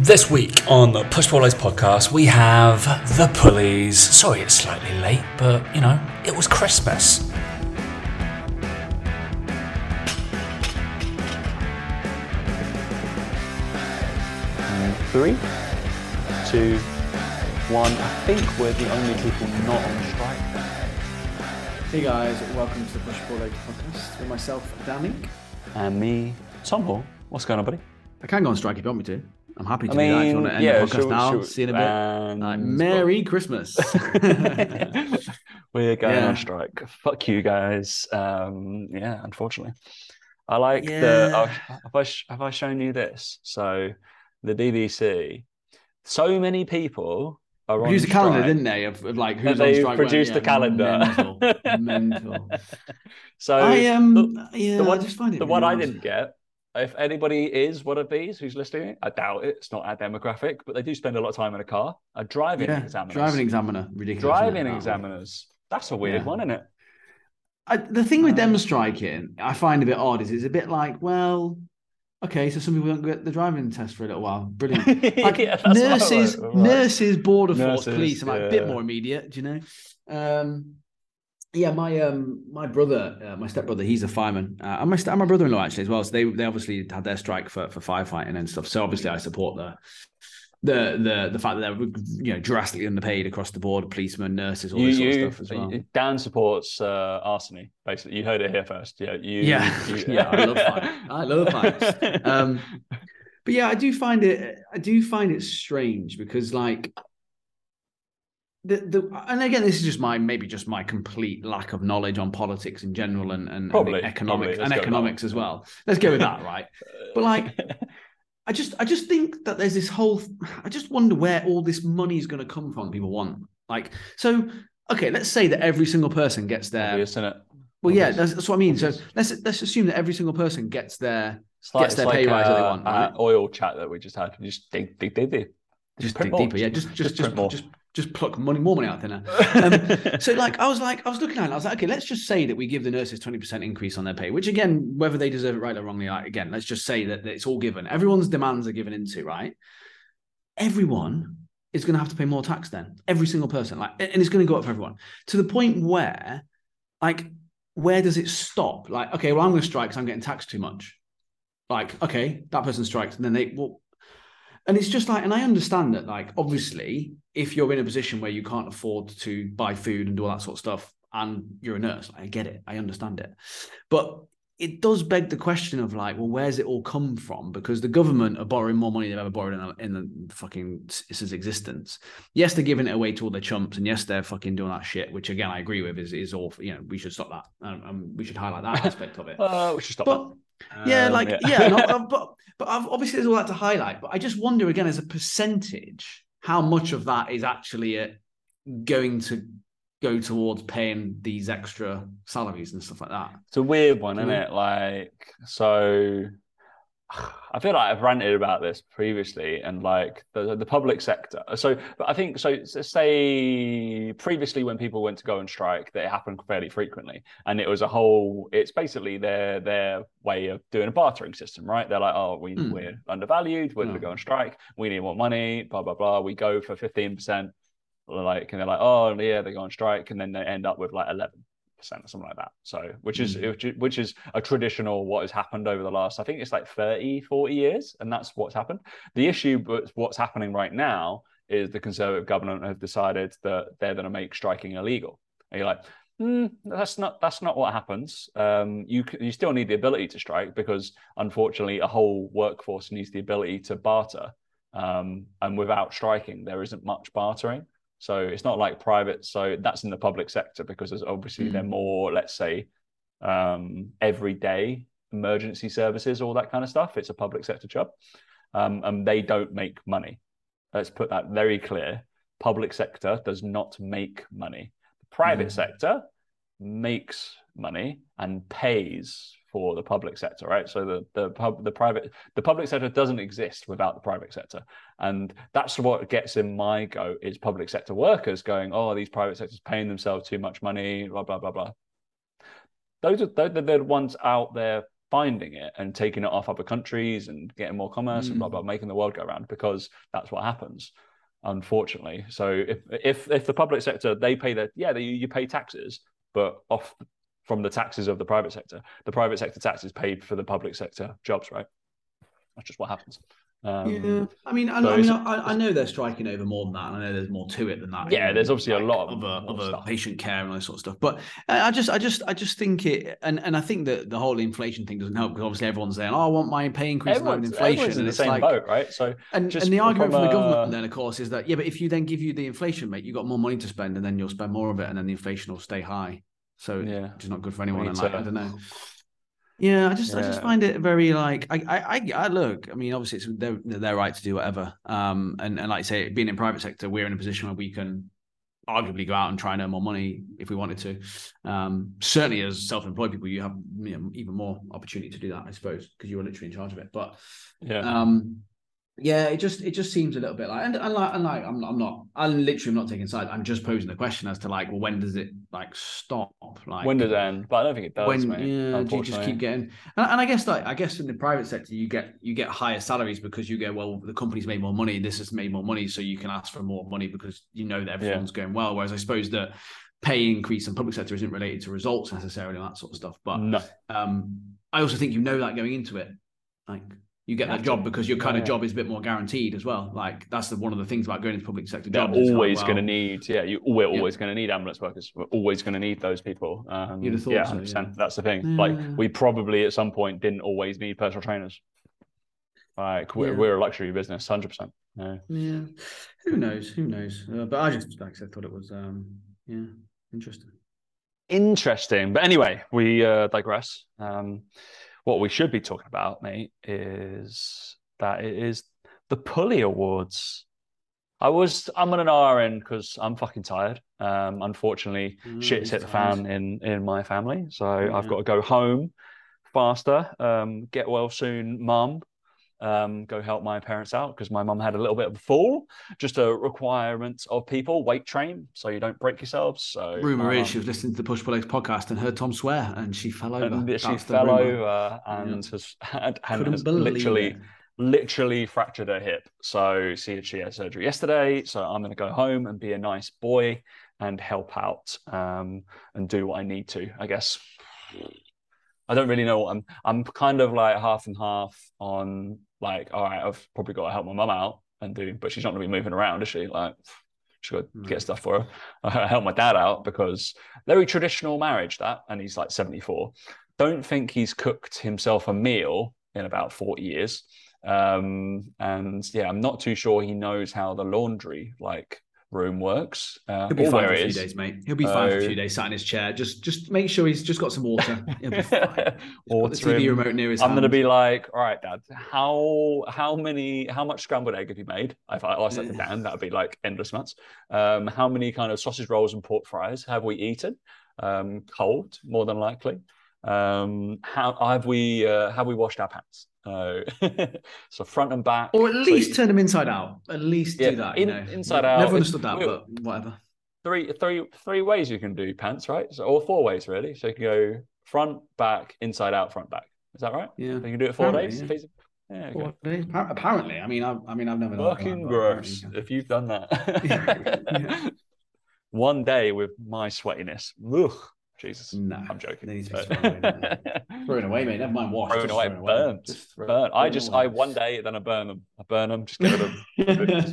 This week on the Push Pull podcast, we have the Pulleys. Sorry it's slightly late, but you know, it was Christmas. Three, two, one. I think we're the only people not on strike. Hey guys, welcome to the Push Pull Leg podcast with myself, Danny. And me, Tom Hall. What's going on, buddy? I can go on strike if you want me to. I'm happy to I do that. If you want to end yeah, the podcast shall now, shall see you in a bit. and- Like, Merry Christmas. We're going Yeah. on strike. Fuck you guys. Um, yeah, unfortunately. I like the. Oh, have, I, have I shown you this? So, the BBC, so many people are on Produced a calendar, didn't they? Of, of like who's on they strike. when? produced Yeah, a calendar. Mental. mental. So I um, the- yeah, the one, I just find it the really one I didn't get. If anybody is one of these who's listening, I doubt it. It's not our demographic, but they do spend a lot of time in a car. A driving Yeah, examiners. driving examiner, ridiculous. Driving examiners. That's a weird Yeah. one, isn't it? I, the thing with them Um, striking, I find a bit odd. Is it's a bit like, well, okay, so some people don't get the driving test for a little while. Brilliant. Like Yeah, that's what I nurses, right. nurses, border force, Nurses, police. I'm like a bit more immediate, do you know? Um, yeah, my um, my brother, uh, my stepbrother, he's a fireman, uh, and my st- and my brother-in-law actually as well. So they they obviously had their strike for for firefighting and stuff. So obviously I support the. The, the the fact that they're you know drastically underpaid across the board, policemen, nurses, all You, this sort you, of stuff as well. Dan supports uh, arsony. Basically, you heard it here first. Yeah, you. Yeah. you- Yeah, I love fire. I love fire. Um, But yeah, I do find it. I do find it strange because, like, the the and again, this is just my maybe just my complete lack of knowledge on politics in general and and, and economics probably. And with that economics as well. Let's go with that, right? But like, I just I just think that there's this whole. I just wonder where all this money is going to come from. People want like so. Okay, let's say that every single person gets their. Obvious, isn't it? Well, yeah, that's, that's what I mean. So let's let's assume that every single person gets their like, Gets their pay like, rise that they uh, want, uh, oil chat that we just had. Just dig, dig, dig, dig. just dig more. deeper. Yeah, just just just more. just just pluck money, more money out there. Um, so like I was like I was looking at it, and I was like, okay, let's just say that we give the nurses twenty percent increase on their pay, which again, whether they deserve it right or wrongly, like, again, let's just say that, that it's all given. Everyone's demands are given into right. Everyone is going to have to pay more tax then. Every single person, like, and it's going to go up for everyone to the point where, like, where does it stop? Like, okay, well, I'm going to strike because I'm getting taxed too much. Like, okay, that person strikes, and then they well, and it's just like, and I understand that, like, obviously, if you're in a position where you can't afford to buy food and do all that sort of stuff, and you're a nurse, I get it, I understand it, but it does beg the question of like, well, where's it all come from? Because the government are borrowing more money than they've ever borrowed in, the- in the fucking since existence. Yes, they're giving it away to all their chumps, and yes, they're fucking doing that shit, which again I agree with is is all you know. We should stop that, and, and we should highlight that aspect of it. Uh, we should stop But that. Yeah, Um, like yeah, no, uh, but but I've, obviously there's all that to highlight. But I just wonder again, as a percentage, how much of that is actually uh, going to go towards paying these extra salaries and stuff like that. It's a weird one, isn't Mhm. it? Like, so I feel like I've ranted about this previously, and like the the public sector. So, but I think so. Say previously, when people went to go and strike, that it happened fairly frequently, and it was a whole. It's basically their their way of doing a bartering system, right? They're like, oh, we Hmm. we're undervalued. We're going to go on strike. We need more money. Blah blah blah. We go for fifteen percent. Like, and they're like, oh yeah, they go on strike, and then they end up with like eleven percent or something like that. So, which is Mm. which, is- a traditional what has happened over the last, I think it's like 30, 40 years, and that's what's happened. The issue, but what's happening right now is the Conservative government have decided that they're going to make striking illegal. And you're like, mm, that's not that's not what happens. Um, you you still need the ability to strike because unfortunately, a whole workforce needs the ability to barter. Um, and without striking, there isn't much bartering. So it's not like private. So that's in the public sector because there's obviously they're more, let's say, um, everyday emergency services, all that kind of stuff. It's a public sector job, um, and they don't make money. Let's put that very clear. Public sector does not make money. The private Mm. sector makes money and pays for the public sector, right? So the the pub the private the public sector doesn't exist without the private sector, and that's what gets in my go is public sector workers going, oh, these private sectors paying themselves too much money, blah blah blah blah. Those are those are the ones out there finding it and taking it off other countries and getting more commerce and blah Mm. blah, making the world go round because that's what happens, unfortunately. So if if if the public sector they pay their yeah they, you pay taxes, but off from the taxes of the private sector, the private sector taxes paid for the public sector jobs, right? That's just what happens. Um, yeah, I mean, I, so I mean, I, I know they're striking over more than that. I know there's more to it than that. Yeah, you there's obviously a lot of other, other patient care and all that sort of stuff. But I I just, I just, I just think it, and and I think that the whole inflation thing doesn't help because obviously everyone's saying, "Oh, I want my pay increase in with Everyone's, inflation," everyone's in and the same like, boat, right? So and, just and the argument from from the government then, of course, is that yeah, but if you then give you the inflation, mate, you got more money to spend, and then you'll spend more of it, and then the inflation will stay high. So yeah, it's is not good for anyone. And like, I don't know. Yeah, I just I just find it very like I I I, I look. I mean, obviously it's their their right to do whatever. Um, and and like I say, being in private sector, we're in a position where we can arguably go out and try and earn more money if we wanted to. Um, certainly as self-employed people, you have you know, even more opportunity to do that, I suppose, because you are literally in charge of it. But yeah. um, yeah, it just it just seems a little bit like and, and like and like I'm I'm not I'm literally not taking sides. I'm just posing the question as to like, well, when does it like stop? Like when does it end? But I don't think it does, when mate. yeah, do you just keep getting and, and I guess like I guess in the private sector you get you get higher salaries because you go well the company's made more money this has made more money so you can ask for more money because you know that everyone's going well whereas I suppose that pay increase in public sector isn't related to results necessarily and that sort of stuff but no, um I also think you know that going into it like you get that job because your kind Yeah, of job is a bit more guaranteed as well like that's the one of the things about going into public sector they're jobs oh, always well, going to need. Yeah, you we're Yeah. always going to need ambulance workers. We're always going to need those people. Um, You'd have thought yeah, so, 100%. yeah. That's the thing. Like we probably at some point didn't always need personal trainers. Like we're, we're a luxury business, hundred percent. Yeah. Yeah, who knows? Who knows? Uh, but I just, like I said, thought it was, um, yeah, interesting. Interesting. But anyway, we uh, digress. Um, what we should be talking about, mate, is that it is the Pulley Awards. I was I'm on an R end because I'm fucking tired. Um, unfortunately, Mm, shit's hit the fan in in my family, so I've got to go home faster. Um, get well soon, mum. Um, go help my parents out because my mum had a little bit of a fall. Just a requirement of people weight train so you don't break yourselves. So Rumor is she was listening to the Push Pull Legs podcast and heard Tom swear, and she fell over. and she That's the fell over and has had and has literally it. literally fractured her hip. So she she had surgery yesterday. So I'm going to go home and be a nice boy and help out um, and do what I need to. I guess I don't really know what I'm. I'm kind of like half and half on like, all right, I've probably got to help my mum out and do, but she's not going to be moving around, is she? Like. She's got to get stuff for her. I help my dad out because very traditional marriage that, and he's like 74. Don't think he's cooked himself a meal in about 40 years. Um, and yeah, I'm not too sure he knows how the laundry like room works. Uh, He'll be fine for a few is. days, mate. He'll be fine for a few days, sat in his chair. Just, just make sure he's just got some water. He'll be fine. Put the TV remote near his I'm gonna be like, all right, Dad, how how many how much scrambled egg have you made? If I asked that to Dan, that would be like endless amounts. Um, how many kind of sausage rolls and pork fries have we eaten? Um, cold, more than likely. Um, how have we uh, have we washed our pants? Uh, so front and back, Or at So least you- turn them inside out. At least Yeah, do that. in- you know, inside Never out. Never understood that, but whatever. three three three ways you can do pants, right? So or four ways really. So you can go front, back, inside out, front, back. Is that right? Yeah. You can do it four Apparently, days. yeah. Yeah, okay. Four days. Apparently, I mean, I, I mean, I've never done that, Fucking gross if you've done that. One day with my sweatiness. Ugh, Jesus. No, I'm joking. They need to be but- thrown away. Thrown away, mate. Never mind washed. Thrown just away, thrown burnt, Just throw- burnt. I just, away. I one day, then I burn them. I burn them, just get rid of them. It's.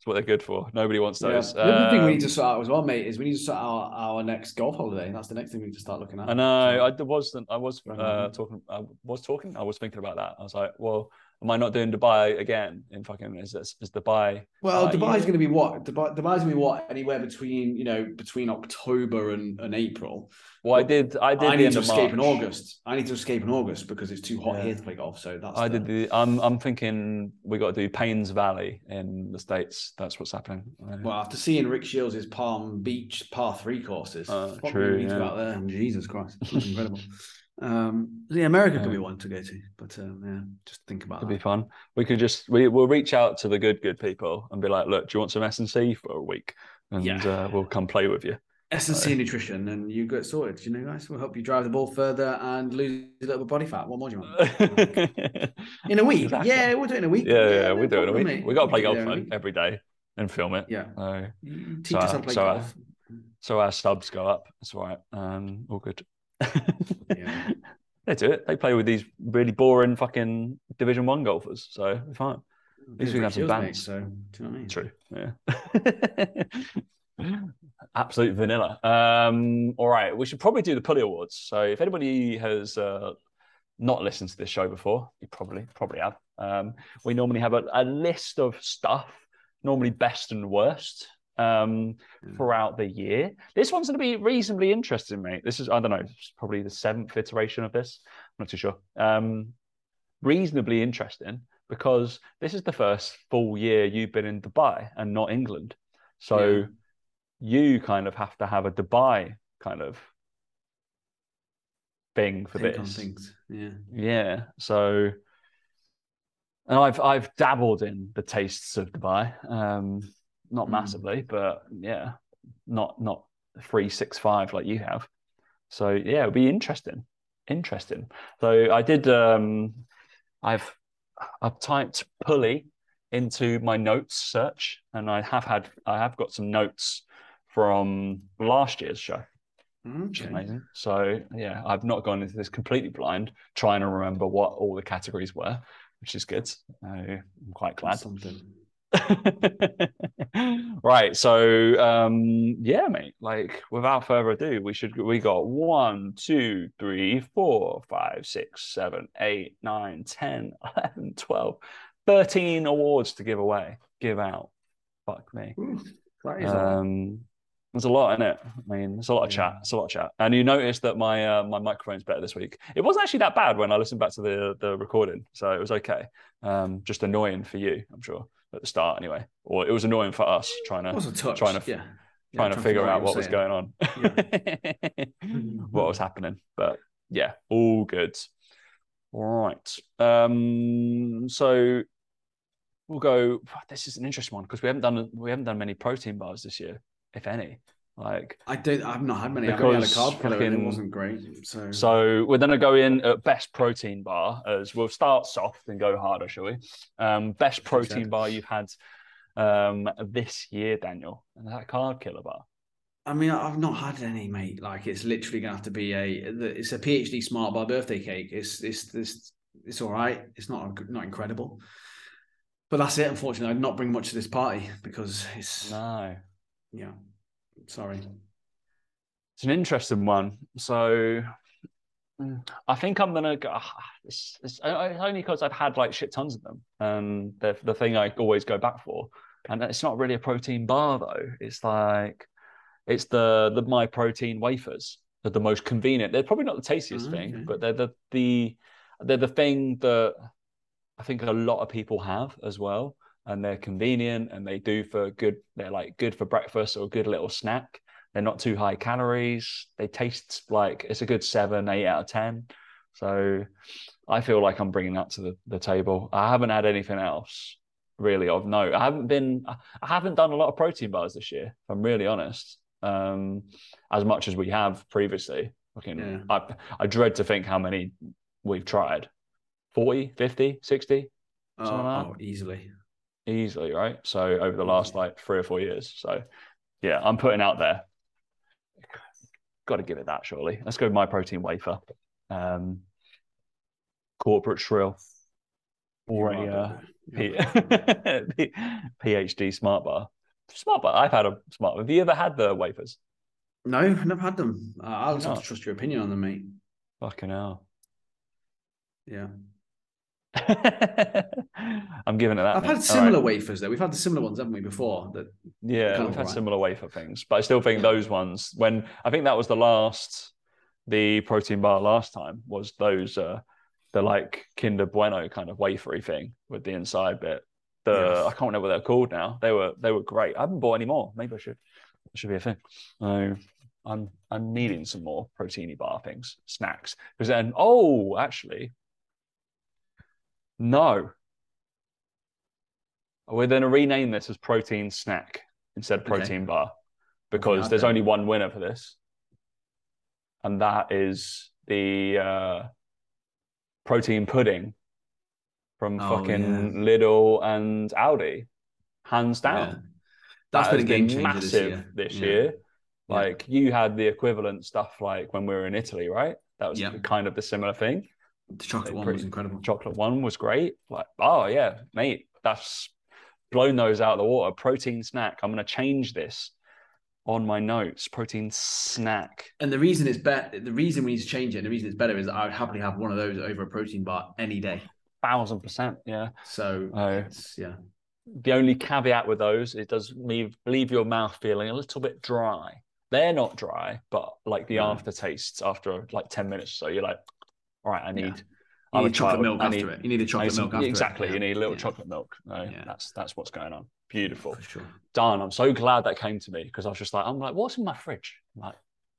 That's what they're good for. Nobody wants Yeah. those. The other thing we need Um, to sort out as well, mate, is we need to sort out our next golf holiday. That's the next thing we need to start looking at. I know. I was. I was Right, uh, talking. I was talking. I was thinking about that. I was like, well, am I not doing Dubai again? In fucking is this is Dubai? Well, Uh, Dubai's yeah. going to be what? Dubai, Dubai's going to be what? Anywhere between you know between October and, and April. Well, I did. I did I need to escape in August. I need to escape in August because it's too hot Yeah. here to play golf. So that's I the- did the. I'm. I'm thinking we got to do Payne's Valley in the states. That's what's happening. Well, after seeing Rick Shields' Palm Beach par three courses, Uh, what true, we need to go yeah. out there. Jesus Christ, incredible. Um, yeah, America could be Um, one to go to, but um, yeah, just think about that. It'd that. be fun. We could just we we'll reach out to the good good people and be like, look, do you want some S and C for a week? And Yeah. uh, we'll come play with you. S&C Nutrition, and you get sorted. You know, guys, we'll help you drive the ball further and lose a little bit of body fat. What more do you want? in a week? Exactly. Yeah, we'll do it in a week. Yeah, yeah, no we do it. in a week. mate. We got to play golf do it in a though, every day and film it. Yeah. So, Teach So, us how to play so, golf. so our subs go up. That's all right. Um, all good. Yeah. They do it. They play with these really boring fucking Division One golfers, so fine. least we can have some bands. So, do you know what I mean? True. Yeah. Absolute vanilla. Um, all right. We should probably do the Pulley Awards. So if anybody has uh, not listened to this show before, you probably probably have. Um, we normally have a, a list of stuff, normally best and worst, um, Yeah. throughout the year. This one's going to be reasonably interesting, mate. This is I don't know, it's probably the seventh iteration of this. I'm not too sure. Um, reasonably interesting because this is the first full year you've been in Dubai and not England. So Yeah. you kind of have to have a Dubai kind of thing for Think this. things. Yeah. Yeah. So and I've I've dabbled in the tastes of Dubai. Um not Mm. massively, but yeah, not not three six five like you have. So yeah, it'll be interesting. Interesting. So I did um I've I've typed pulley into my notes search and I have had I have got some notes from last year's show which is amazing. So yeah, I've not gone into this completely blind, trying to remember what all the categories were, which is good. Uh, I'm quite glad. Something. right. So um, yeah, mate. Like without further ado, we should we got one, two, three, four, five, six, seven, eight, nine, 10, 11, 12, 13 awards to give away, give out. Fuck me. Ooh, that is a lot. Um, there's a lot in it. I mean, it's a lot of chat. It's a lot of chat. And you noticed that my uh, my microphone's better this week. It wasn't actually that bad when I listened back to the the recording, so it was okay. Um, just annoying for you, I'm sure, at the start anyway. Or it was annoying for us trying to touch. trying to- yeah. Yeah, trying to figure out what was going on, what was happening. But yeah, all good. All right. Um, so we'll go. This is an interesting one because we haven't done we haven't done many protein bars this year, if any. Like I don't. I've not had many. I've only had a Because Carb Killa and it wasn't great. So, So we're going to go in at best protein bar as we'll start soft and go harder, shall we? Um, best protein bar you've had um, this year, Daniel, and that Carb Killa bar. I mean, I've not had any, mate. Like it's literally gonna have to be a. It's a PhD Smart Bar birthday cake. It's it's this. It's all right. It's not not incredible, but that's it. Unfortunately, I'd not bring much to this party because it's No, yeah. Sorry. it's an interesting one. So mm, I think I'm gonna go. Ah, it's, it's it's only because I've had like shit tons of them, um, and they're the thing I always go back for. And it's not really a protein bar though. It's like it's the the Myprotein wafers. They're the most convenient. They're probably not the tastiest Oh, thing, but they're the the they're the thing that I think a lot of people have as well. And they're convenient and they do for good. They're like good for breakfast or a good little snack. They're not too high calories. They taste like it's a good seven, eight out of ten. So I feel like I'm bringing that to the, the table. I haven't had anything else really of note. I haven't been, I haven't done a lot of protein bars this year. If I'm really honest, um, as much as we have previously. Fucking, Yeah. I, I dread to think how many we've tried 40, 50, 60 Oh, like oh, easily. Easily, right? So over the last like three or four years. So yeah, I'm putting out there. Got to give it that, surely. Let's go with Myprotein wafer. Um, corporate shrill or a uh. P- PhD smart bar. Smart bar. I've had a smart. Bar. Have you ever had the wafers? No, I've never had them. Uh, I'll just have to trust your opinion on them, mate. Fucking hell. Yeah. I'm giving it that. I've had similar right. wafers though. We've had the similar ones, haven't we, before? That Yeah, we've had alright. similar wafer things, but I still think those ones. When I think that was the last, the protein bar last time was those, uh, the like Kinder Bueno kind of wafery thing with the inside bit. The Yes. I can't remember what they're called now. They were they were great. I haven't bought any more. Maybe I should. It should be a thing. So I'm I'm needing some more proteiny bar things, snacks. Because then, oh, actually, no. We're going to rename this as protein snack instead of Okay. protein bar. because there's only one winner for this, and that is the uh, protein pudding from Oh, fucking yeah. Lidl and Aldi, hands down. Yeah. That's That been a game changer massive this this year. year. Yeah. Like you had the equivalent stuff like when we were in Italy, right? That was kind of the similar thing. The chocolate one pretty- was incredible. Chocolate one was great. Like, oh yeah, mate, that's blown those out of the water. Protein snack. I'm gonna change this on my notes. Protein snack. And the reason it's better, the reason we need to change it, and the reason it's better is I would happily have one of those over a protein bar any day. Thousand percent. Yeah. So oh. it's, yeah, The only caveat with those, it does leave leave your mouth feeling a little bit dry. They're not dry, but like the No. aftertaste after like 10 minutes so, you're like, all right, I need Yeah. I'm you a need chocolate child. milk I after need- it. You need a chocolate some- milk after exactly. it. You need a little Yeah. chocolate milk. No, Yeah. that's that's what's going on. Beautiful. for sure. Done. I'm so glad that came to me because I was just like, I'm like, what's in my fridge? I'm like,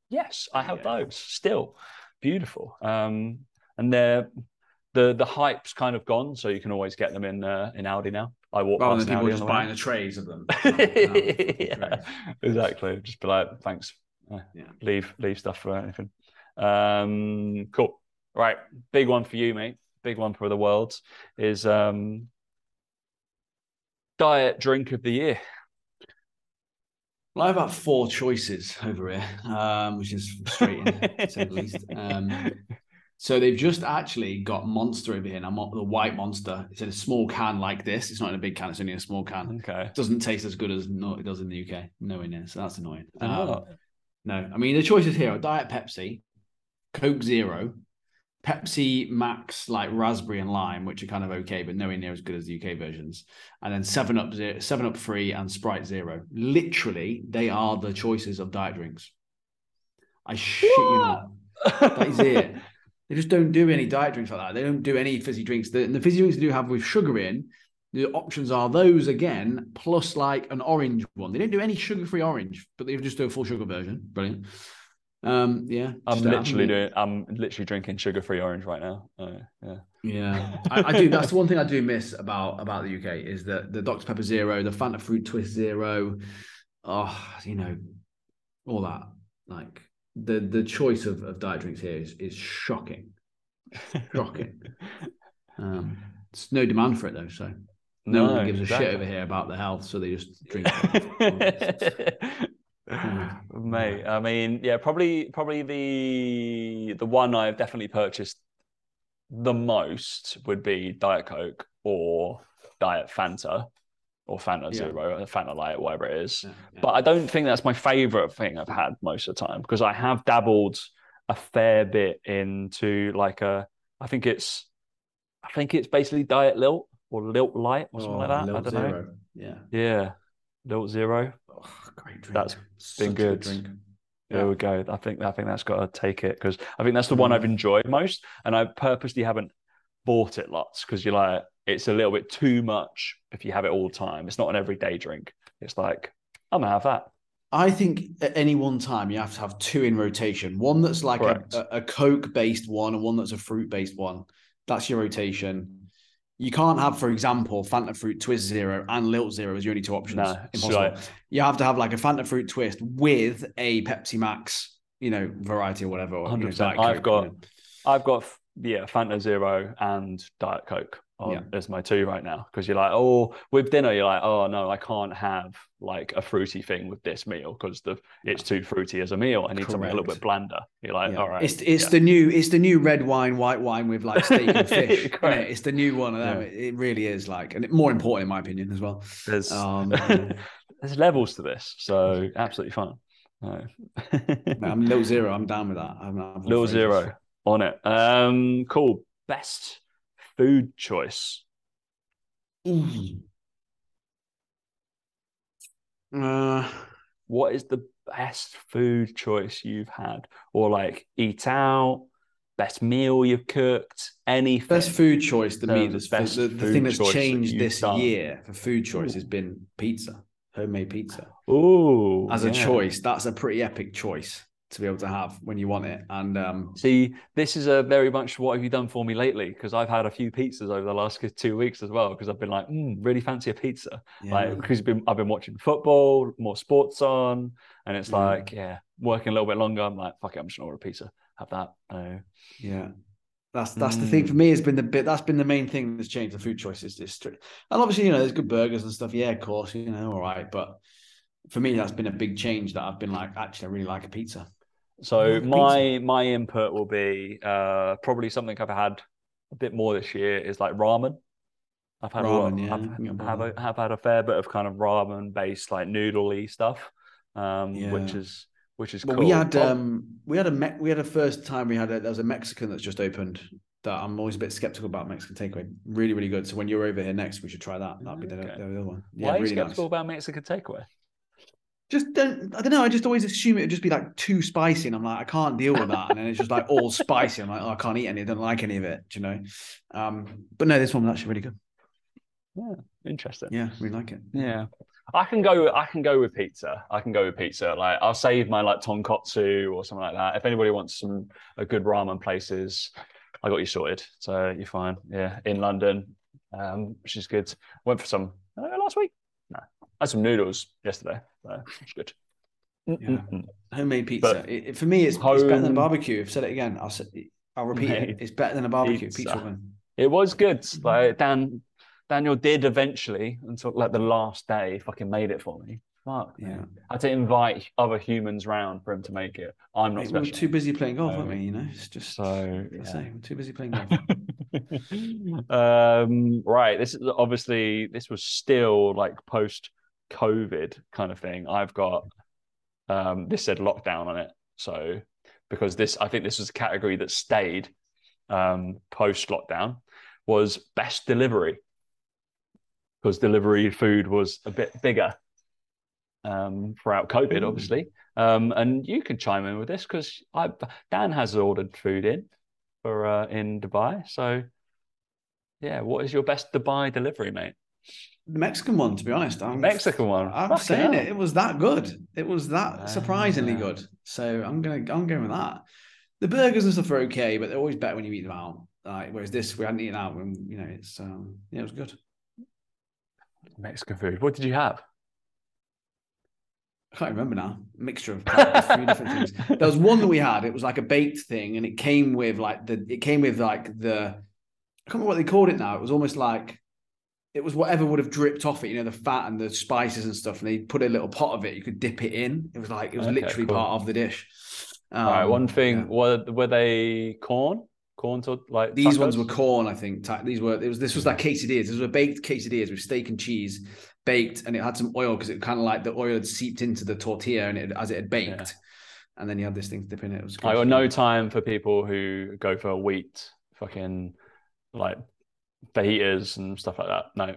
yes, I have Yeah. those still. Beautiful. Um, and they're the the hype's kind of gone, so you can always get them in uh, in Aldi now. I walk Rather past than an people Aldi just on the way. buying the trays of them. yeah, exactly. Just be like, thanks. Yeah. Leave leave stuff for anything. Um, cool. Right, big one for you, mate. Big one for the world is um, diet drink of the year. Well, I have about four choices over here, um, which is frustrating, to say the least. Um, so they've just actually got Monster over here now, the white Monster. It's in a small can like this. It's not in a big can. It's only a small can. Okay. It doesn't taste as good as no, it does in the UK. Nowhere near. So that's annoying. Um, no, I mean the choices here are Diet Pepsi, Coke Zero, Pepsi Max like raspberry and lime, which are kind of okay, but nowhere near as good as the UK versions. And then Seven Up Seven Up Free, and Sprite Zero. Literally, they are the choices of diet drinks. I shit you not. That is it. They just don't do any diet drinks like that. They don't do any fizzy drinks. The, the fizzy drinks they do have with sugar in, the options are those again, plus like an orange one. They don't do any sugar-free orange, but they just do a full sugar version. Brilliant. Um, yeah. I'm just don't have literally doing. I'm literally drinking sugar-free orange right now. Oh, yeah. Yeah, I, I do. That's the one thing I do miss about about the UK is that the Dr Pepper Zero, the Fanta Fruit Twist Zero, oh, you know, all that. Like the the choice of, of diet drinks here is is shocking, shocking. Um, there's no demand for it though, so no, one gives a shit over here about the health, so they just drink. Mate, I mean, yeah, probably probably the the one I've definitely purchased the most would be Diet Coke or Diet Fanta or Fanta Yeah. Zero, or Fanta Light, whatever it is. Yeah, yeah. But I don't think that's my favorite thing I've had most of the time because I have dabbled a fair bit into like a I think it's I think it's basically Diet Lilt or Lilt Light or something Oh, like that. I don't know. Yeah, Yeah. Lilt Zero. oh, great drink. That's Such been good. There we go. I think I think that's got to take it because I think that's the one I've Mm. enjoyed most, and I purposely haven't bought it lots because you're like it's a little bit too much if you have it all the time. It's not an everyday drink. It's like I'm gonna have that. I think at any one time you have to have two in rotation. One that's like a, a Coke based one, and one that's a fruit based one. That's your rotation. You can't have, for example, Fanta Fruit Twist Zero and Lilt Zero as your only two options. No, Impossible. like You have to have like a Fanta Fruit Twist with a Pepsi Max, you know, variety or whatever. or, you know, 100%. I've got- you know. I've got yeah Fanta Zero and Diet Coke on, Yeah. as my two right now because you're like oh with dinner you're like oh no I can't have like a fruity thing with this meal because the it's too fruity as a meal. I need something a little bit blander. You're like Yeah. all right, It's it's yeah. the new it's the new red wine, white wine with like steak and fish. it? It's the new one of them. It, it really is like, and more important in my opinion as well. there's Um, there's levels to this, so absolutely fine. No. I'm Lilt Zero. I'm down with that. I'm, I'm Lilt Zero on it. Um, cool. Best food choice. Uh, What is the best food choice you've had, or like eat out? Best meal you've cooked? Anything? best food choice to me. Um, That's best the, the thing that's choice that changed this done. year for food choice Ooh. has been pizza, homemade pizza Ooh, as a choice. That's a pretty epic choice to be able to have when you want it. And um, See, this is a very much what have you done for me lately? Because I've had a few pizzas over the last two weeks as well. Because I've been like, mm, really fancy a pizza. yeah. Like because I've been I've been watching football, more sports on, and it's Yeah. like, yeah, working a little bit longer. I'm like, fuck it, I'm just gonna order a pizza. Have that. Uh, Yeah. That's that's the thing for me. Has been the bit that's been the main thing that's changed the food choices. This and obviously you know there's good burgers and stuff. Yeah, of course, you know, all right. But for me, that's been a big change. That I've been like, actually, I really like a pizza. So my my input will be uh, probably something I've had a bit more this year is like ramen. I've had Ramen, a yeah, I can get I've, have, a, have had a fair bit of kind of ramen based like noodly stuff, um, which is which is But cool. we had Oh, um we had a Me- we had a first time we had a there was a Mexican that's just opened that I'm always a bit skeptical about Mexican takeaway. Really, really good. So when you're over here next, we should try that. That'd be the, Okay. the other one. why Yeah, are you really skeptical nice. about Mexican takeaway? Just don't I don't know. I just always assume it would just be like too spicy, and I'm like, I can't deal with that. And then it's just like all spicy. I'm like, oh, I can't eat any. I don't like any of it. do You know. Um, but no, this one was actually really good. Yeah, interesting. Yeah, we like it. Yeah. I can go I can go with pizza. I can go with pizza. Like I'll save my like tonkotsu or something like that. If anybody wants some a good ramen places, I got you sorted. So you're fine. Yeah. In London. Um, which is good. Went for some uh, last week. No. I had some noodles yesterday. So it's good. Mm-mm-mm. Homemade pizza. But It, it- for me, it's, it's better than home- barbecue. I've said it again. I'll say, I'll repeat it. It's better than a barbecue pizza, pizza. oven. It was good. Like Dan Daniel did eventually until like the last day fucking made it for me. Fuck. Yeah. man. I had to invite other humans round for him to make it. I'm not Mate, we were special. too busy playing golf, No. weren't we? You know, it's just So I yeah. say, we're too busy playing golf. um, right. This is obviously this was still like post COVID kind of thing. I've got um, this said lockdown on it. So because this, I think this was a category that stayed um, post lockdown was best delivery because delivery food was a bit bigger um, throughout COVID, Ooh. obviously. Um, and you can chime in with this because I Dan has ordered food in for uh, in Dubai. So yeah, what is your best Dubai delivery, mate? The Mexican one, to be honest, I'm Mexican one. I'm Fucking saying hell. it. It was that good. It was that surprisingly Ah. good. So I'm gonna I'm going with that. The burgers and stuff are okay, but they're always better when you eat them out. Like, whereas this, we hadn't eaten out, and you know, it's um, yeah, it was good. Mexican food. What did you have? I can't remember now. Mixture of a different things. There was one that we had. It was like a baked thing, and it came with like the. It came with like the. I can't remember what they called it now. It was almost like. It was whatever would have dripped off it, you know, the fat and the spices and stuff. And they put a little pot of it. You could dip it in. It was like it was Okay, literally cool. part of the dish. Um, All right. One thing. yeah. Were were they corn? Corn to like These ones were corn, I think. These were it was this was like quesadillas. Was a baked quesadillas with steak and cheese, baked, and it had some oil because it kind of like the oil had seeped into the tortilla and it as it had baked, and then you had this thing to dip in it. It was. I got no time for people who go for a wheat, fucking like fajitas and stuff like that. No,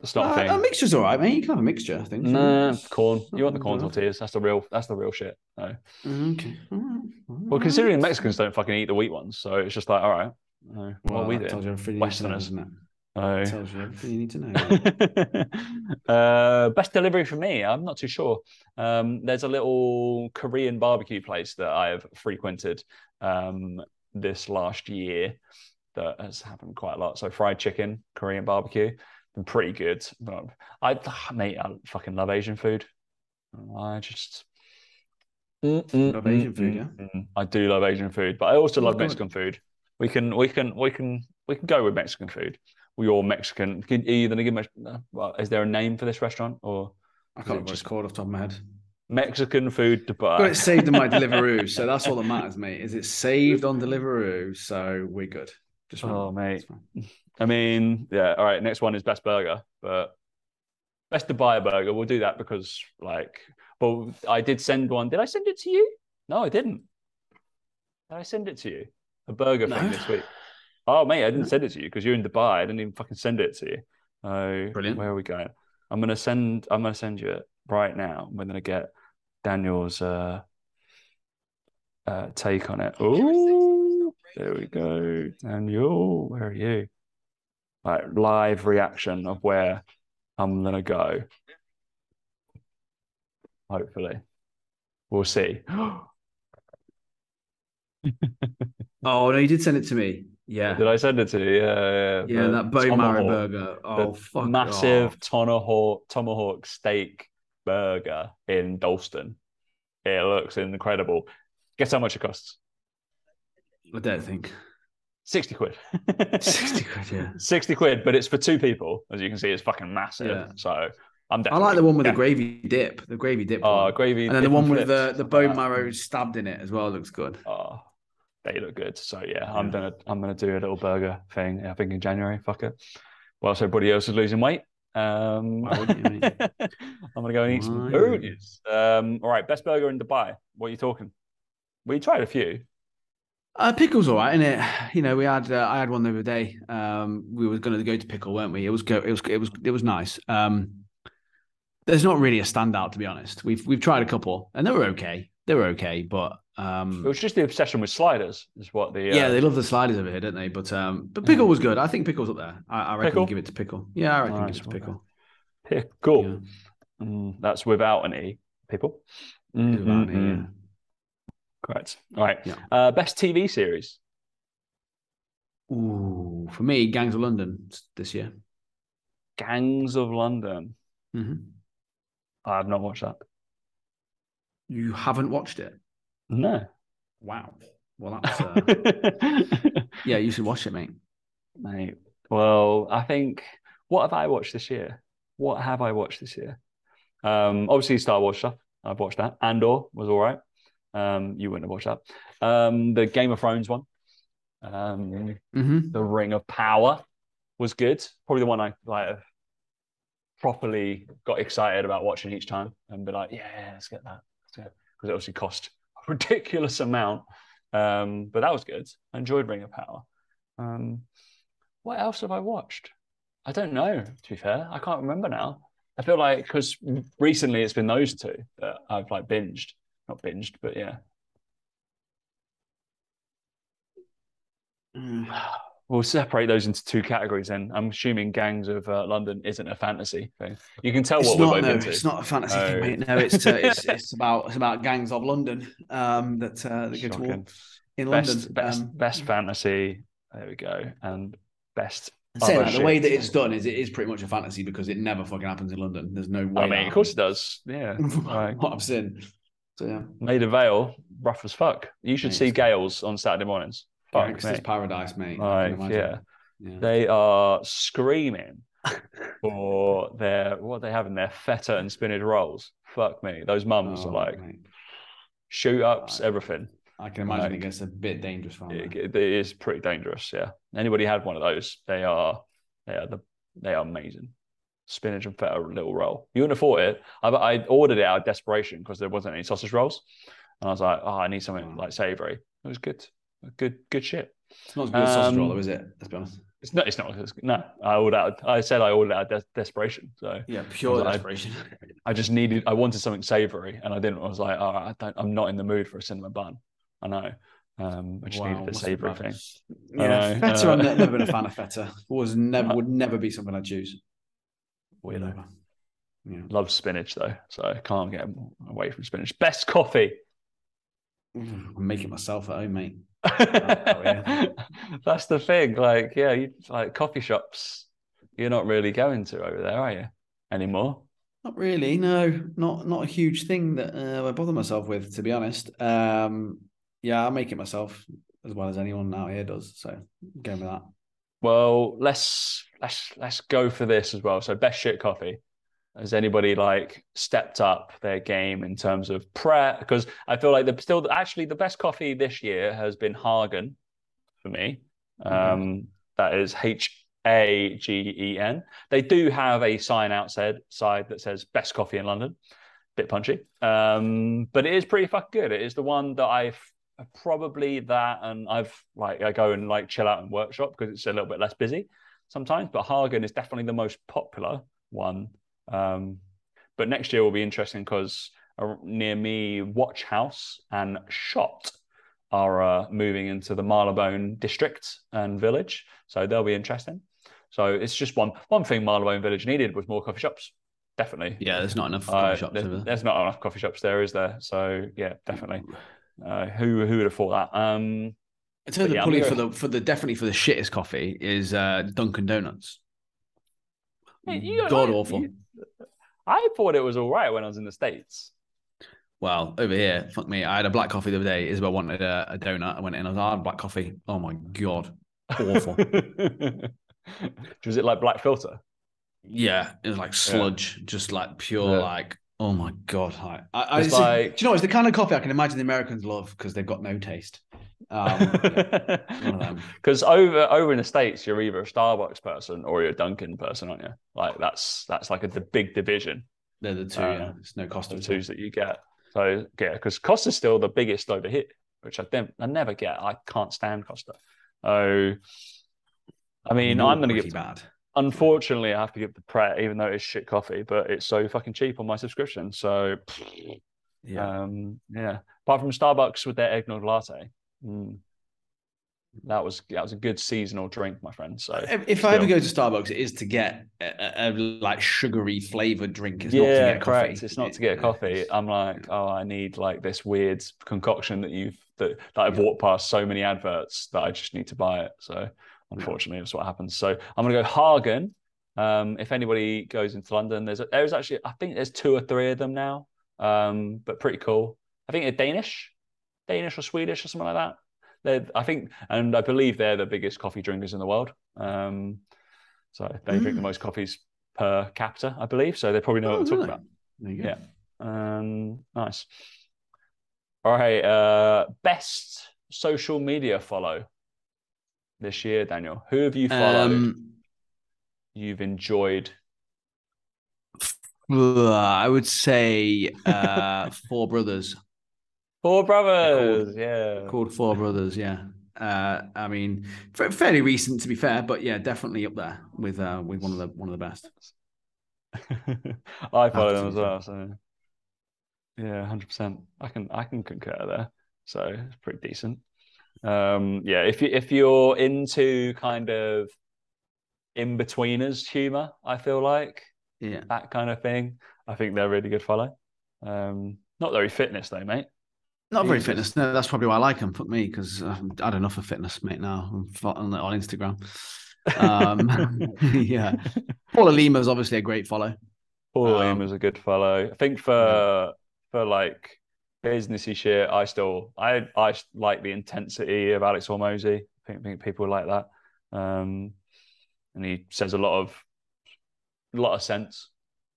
that's not a Uh, thing. a mixture's all right, mate. You can have a mixture, I think. Nah, corn. You want the corn tortillas? That's the real. That's the real shit. No. Okay. All right. Well, considering Mexicans don't fucking eat the wheat ones, so it's just like, all right, no, well, we that tells doing? you need to know, Westerners. No. Tells you everything you need to know. uh, best delivery for me, I'm not too sure. Um, there's a little Korean barbecue place that I've frequented um, this last year that has happened quite a lot. So fried chicken, Korean barbecue, been pretty good. But I, mate, I fucking love Asian food. I just Love Asian food, yeah? Mm, I do love Asian food, but I also love good. Mexican food. We can, we can, we can, we can go with Mexican food. We all Mexican. Can, are you gonna give me? uh, Well, is there a name for this restaurant or I can't remember just- called off the top of my head. Mexican food Dubai? Got it saved in my Deliveroo, so that's all that matters, mate. Is it saved on Deliveroo? So we're good. Just Oh, mate. I mean, yeah. All right. Next one is best burger, but best to buy a burger. We'll do that because, like, well, I did send one. Did I send it to you? No, I didn't. Did I send it to you? A burger thing No. this week. Oh, mate, I didn't No. send it to you because you're in Dubai. I didn't even fucking send it to you. Oh, Brilliant. Where are we going? I'm gonna send. I'm gonna send you it right now. We're gonna get Daniel's uh, uh, take on it. Oh, there we go. Daniel, where are you? Like live reaction of where I'm gonna go. Hopefully, we'll see. Oh no, you did send it to me. Yeah, Did I send it to you? Yeah, yeah. yeah, the that bone marrow burger. Oh the fuck, massive oh. tomahawk tomahawk steak burger in Dalston. It looks incredible. Guess how much it costs? I don't think 60 quid. sixty quid. Yeah, 60 quid, but it's for two people. As you can see, it's fucking massive. Yeah. So I'm I like the one with yeah. the gravy dip. The gravy dip. Oh, one. gravy. and then the one with the the bone marrow stabbed in it as well looks good. Oh, they look good. So yeah, I'm Yeah. gonna I'm gonna do a little burger thing. I think in January. Fuck it. Whilst everybody else is losing weight. Um, you. I'm gonna go and eat some Why wouldn't burgers. Um, all right, best burger in Dubai. What are you talking? We tried a few. Uh, pickles, all right, and it. You know, we had uh, I had one the other day. Um, we were going to go to Pickl, weren't we? It was go. It was it was it was nice. Um, there's not really a standout to be honest. We've we've tried a couple, and they were okay. They were okay, but um, It was just the obsession with sliders, is what the uh, yeah, they love the sliders over here, don't they? But um, but Pickl was good. I think Pickl's up there. I, I reckon Pickl? give it to Pickl. Yeah, I reckon Nice, give it to Pickl. Pickl. Yeah. Mm, that's without an e. People. Without an E, yeah. Correct. All right. Yeah. Uh, best TV series. Ooh, for me, Gangs of London this year. Gangs of London. hmm I have not watched that. You haven't watched it? No. Wow. Well, that's uh, yeah. You should watch it, mate. Mate. Well, I think what have I watched this year? What have I watched this year? Um, obviously Star Wars stuff. I've watched that. Andor was all right. Um, you wouldn't have watched that. Um, the Game of Thrones one. Um, hmm the Ring of Power was good. Probably the one I like properly got excited about watching each time and be like, yeah, let's get that. Because it obviously cost a ridiculous amount. Um, but that was good. I enjoyed Ring of Power. Um, what else have I watched? I don't know, to be fair. I can't remember now. I feel like because recently it's been those two that I've like binged. Not binged, but yeah. We'll separate those into two categories then. I'm assuming Gangs of uh, London isn't a fantasy thing. You can tell It's what we're not. both No, into. it's not a fantasy No. thing, mate. No, it's, uh, it's it's about it's about gangs of London um, that uh, that go to war in Best, London. best, Um, best fantasy. There we go. And best. saying other that, the way that it's done is it is pretty much a fantasy because it never fucking happens in London. There's no way. I mean, of course it does. Yeah. what I've seen. So yeah, Maida Vale, rough as fuck. You should Mate, see Gail's on Saturday mornings. Fuck gangsters me. paradise, mate. Like, yeah. yeah. They are screaming for their what they have in their feta and spinach rolls. Fuck me. Those mums Oh, are like mate. shoot ups, Right. everything. I can imagine like- it gets a bit dangerous for them. It, it is pretty dangerous. Yeah. Anybody had one of those? They are they are the they are amazing. Spinach and feta little roll. You wouldn't have thought it. I, I ordered it out of desperation because there wasn't any sausage rolls, and I was like, oh, I need something like savory. It was good, good, good shit. It's not as good as sausage Um, roll, though, is it? Let's be honest. It's not. It's not. It's, no, I ordered out. I said I ordered out of des- desperation. So Yeah, pure I- desperation. I just needed. I wanted something savory, and I didn't. I was like, oh, I don't, I'm not in the mood for a cinnamon bun. I know. Um, I just Wow, needed must savory thing. Yeah, feta. uh, I've never been a fan of feta. Was never would never be something I'd choose. Weirdo. Yeah. Love spinach though, so I can't get away from spinach. Best coffee. I'm making myself at home, mate. That's the thing. Like, yeah, you like coffee shops. You're not really going to over there, are you? Anymore? Not really. No, not not a huge thing that uh, I bother myself with, to be honest. Um, yeah, I make it myself as well as anyone out here does. So going with that. Well, let's let's let's go for this as well. So, best shit coffee. Has anybody like stepped up their game in terms of prep? Because I feel like the still actually the best coffee this year has been Hagen for me. Um, that is H A G E N. They do have a sign outside side that says best coffee in London. Bit punchy, um, but it is pretty fucking good. It is the one that I've probably that, and I've like I go and like chill out and workshop because it's a little bit less busy sometimes. But Hagen is definitely the most popular one. Um, but next year will be interesting because near me, Watch House and Shot are uh, moving into the Marylebone district and village, so they'll be interesting. So it's just one one thing Marylebone Village needed was more coffee shops. Definitely. Yeah, there's not enough Uh, coffee shops there- there. there's not enough coffee shops there, is there? So yeah, definitely. Uh, who who would have thought that? Um, I tell you, But the yeah, pulley for the for the definitely for the shittest coffee is uh, Dunkin' Donuts. Hey, God awful. you- I thought it was all right when I was in the states. Well, over here, fuck me. I had a black coffee the other day. Isabel wanted a, a donut. I went in. I was like, "I had black coffee. Oh my god, awful. was it like black filter? yeah, it was like sludge, just like pure, Yeah. like oh my god. I, I, I It's like- do you know? It's the kind of coffee I can imagine the Americans love because they've got no taste. Um. Because over over in the states, you're either a Starbucks person or you're a Dunkin' person, aren't you? Like that's that's like a the big division. They're the two. Uh, yeah, it's no cost the of twos that you get. So yeah, because Costa's still the biggest over here, which I don't, I never get. I can't stand Costa. So, I mean, I'm going to give. bad. Unfortunately, I have to give the Pret, even though it's shit coffee, but it's so fucking cheap on my subscription. So, Yeah, um, yeah. Apart from Starbucks with their eggnog latte, mm, that was that was a good seasonal drink, my friend. So if, if I ever go to Starbucks, it is to get a, a, a, like sugary flavored drink. It's not to yeah, get correct. coffee. It's not to get a coffee. I'm like, oh, I need like this weird concoction that you've that, that I've walked past so many adverts that I just need to buy it. So unfortunately, that's what happens. So I'm gonna go Hagen. Um, if anybody goes into London, there's a, there's actually I think there's two or three of them now. Um, but pretty cool. I think they're Danish, Danish or Swedish or something like that. They're, I think, and I believe they're the biggest coffee drinkers in the world. Um, so they drink the Mm. most coffees per capita, I believe. So they probably know Oh, what we're talking really? about. There you go. Yeah. Um, nice. All right. Uh, best social media follow this year, Daniel. Who have you followed? Um, you've enjoyed. I would say uh, Four Brothers. Four brothers. Yeah. Called Four Brothers. Yeah. Uh, I mean, fa- fairly recent to be fair, but yeah, definitely up there with uh, with one of the one of the best. I follow them as well. So yeah, hundred percent. I can I can concur there. So it's pretty decent. Um, yeah, if you if you're into kind of Inbetweeners humor, I feel like Yeah. that kind of thing. I think they're a really good follow. Um, not very fitness though, mate. Not very fitness. No, that's probably why I like them. Fuck me, because I've had enough of fitness, mate. Now I'm on, on Instagram. Um, yeah, Paula Lima is obviously a great follow. Paula Um, Liam is a good follow. I think for for like businessy shit, I still I I like the intensity of Alex Hormozi. I think, think people like that. Um, and he says a lot of a lot of sense.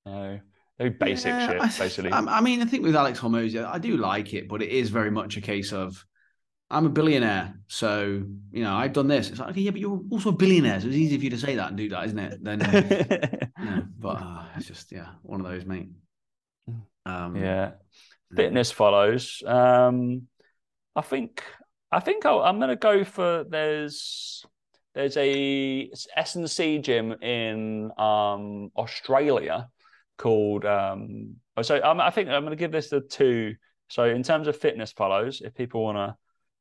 Uh, very basic Yeah, shit, I, basically. I, I mean, I think with Alex Hormozi, I do like it, but it is very much a case of I'm a billionaire, so you know I've done this. It's like okay, yeah, but you're also a billionaire, so it's easy for you to say that and do that, isn't it? Then, yeah, but uh, it's just yeah, one of those, mate. Um, yeah. Fitness follows. Um, I think I think I'll, I'm going to go for there's there's a S and C gym in um, Australia called. Um, oh, so I'm, I think I'm going to give this a two. So in terms of fitness follows, if people want to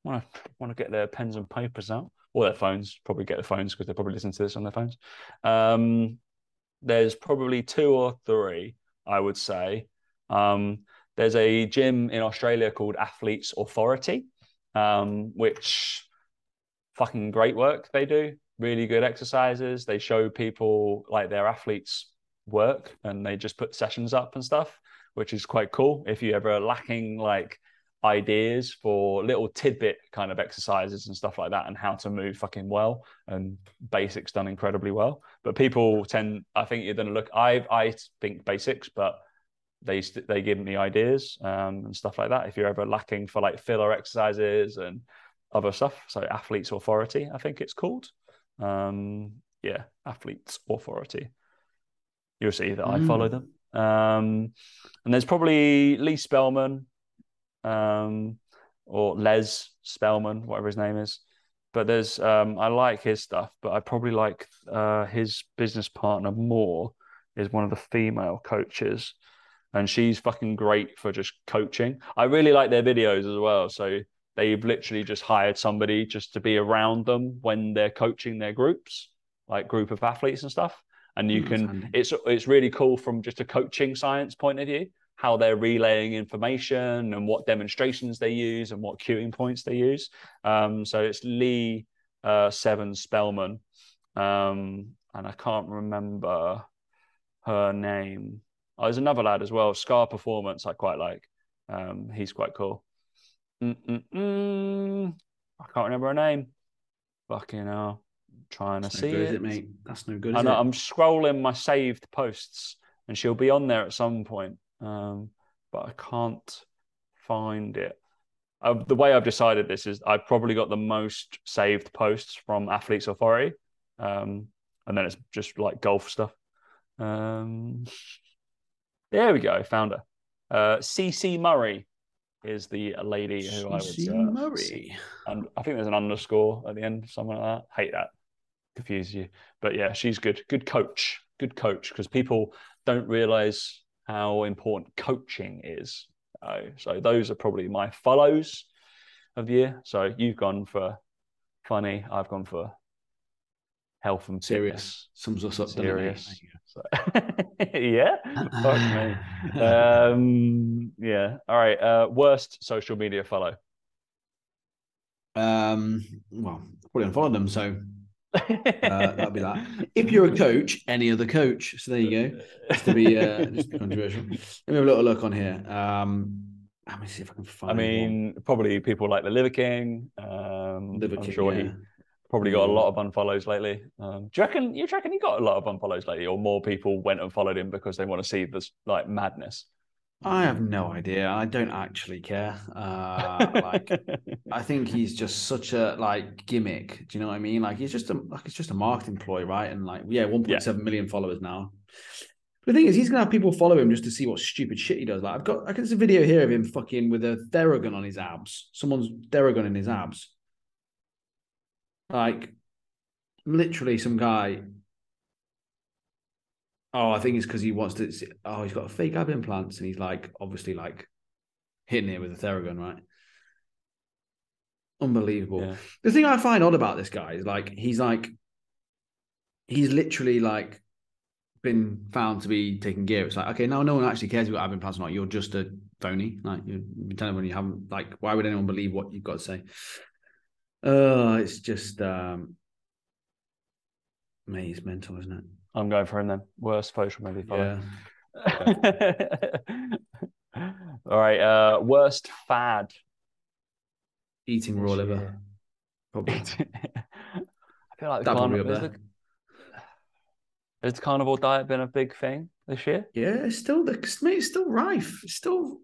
want to want to get their pens and papers out or their phones, probably get their phones because they're probably listen to this on their phones. Um, there's probably two or three, I would say. Um, there's a gym in Australia called Athletes Authority, um, which fucking great work they do. Really good exercises. They show people like their athletes work and they just put sessions up and stuff, which is quite cool. If you ever lacking like ideas for little tidbit kind of exercises and stuff like that and how to move fucking well and basics done incredibly well but people tend i think you're going to look i i think basics but they they give me ideas um, and stuff like that. If you're ever lacking for like filler exercises and other stuff so athletes authority i think it's called. Um yeah athletes authority. You'll see that i Mm. follow them. Um and there's probably lee spellman um or les spellman whatever his name is. But there's um i like his stuff but i probably like uh his business partner more is one of the female coaches and she's fucking great for just coaching. I really like their videos as well. So they've literally just hired somebody just to be around them when they're coaching their groups, like group of athletes and stuff. And you Hmm, that's can handy. it's it's really cool from just a coaching science point of view how they're relaying information and what demonstrations they use and what cueing points they use. Um, so it's Lee uh, Seven Spellman, um, and I can't remember her name. Oh, there's another lad as well, Scar Performance. I quite like. Um, he's quite cool. Mm-mm-mm. I can't remember her name. Fucking hell. trying That's to no see good, it. it, mate? That's no good. I Is know, it? I'm scrolling my saved posts and she'll be on there at some point. Um, but I can't find it. Uh, the way I've decided this is I've probably got the most saved posts from Athletes Authority. Um, and then it's just like golf stuff. Um, there we go, found her. Uh, CC Murray is the lady who I would uh, Murray. and I think there's an underscore at the end, something like that. Hate that, confuse you. But yeah, she's good. Good coach. Good coach because people don't realize how important coaching is. Uh, so those are probably my follows of the year. So you've gone for funny. I've gone for health and Serious. Sums us up. doesn't it, mate? Serious. Yeah. Fuck me. Um, yeah. All right. Uh, worst social media follow. Um, well, probably unfollowed them, so uh, that'll be that. If you're a coach, any other coach. So there you go. Just to be uh, just be controversial. Let me have a little look on here. Um, let me see if I can find. I mean, probably people like the Liver King. Um, one. Liver I'm King, sure yeah. he probably got a lot of unfollows lately. Um, do you reckon? You reckon he got a lot of unfollows lately, or more people went and followed him because they want to see this like madness? I have no idea. I don't actually care. Uh, like, I think he's just such a like gimmick. Do you know what I mean? Like, he's just a like it's just a marketing ploy, right? And like, yeah, one point seven million followers now. The thing is, he's gonna have people follow him just to see what stupid shit he does. Like, I've got, I can see a video here of him fucking with a Theragun on his abs. Someone's Theragun in his abs. Like, literally, some guy. Oh, I think it's because he wants to. Oh, he's got fake ab implants, and he's like, obviously, like hitting it with a Theragun, right? Unbelievable. Yeah. The thing I find odd about this guy is like he's like he's literally like been found to be taking gear. It's like, okay, now no one actually cares about ab implants or not. You're just a phony. Like you're telling everyone you haven't like why would anyone believe what you've got to say? Oh, it's just um mate, it's mental, isn't it? I'm going for him then. Worst social media follow. Yeah. All right. Uh, worst fad. Eating raw liver. Probably. I feel like the That probably carnivore, up has, there. the, has the carnivore diet been a big thing this year? Yeah, it's still the mate, it's still rife. It's still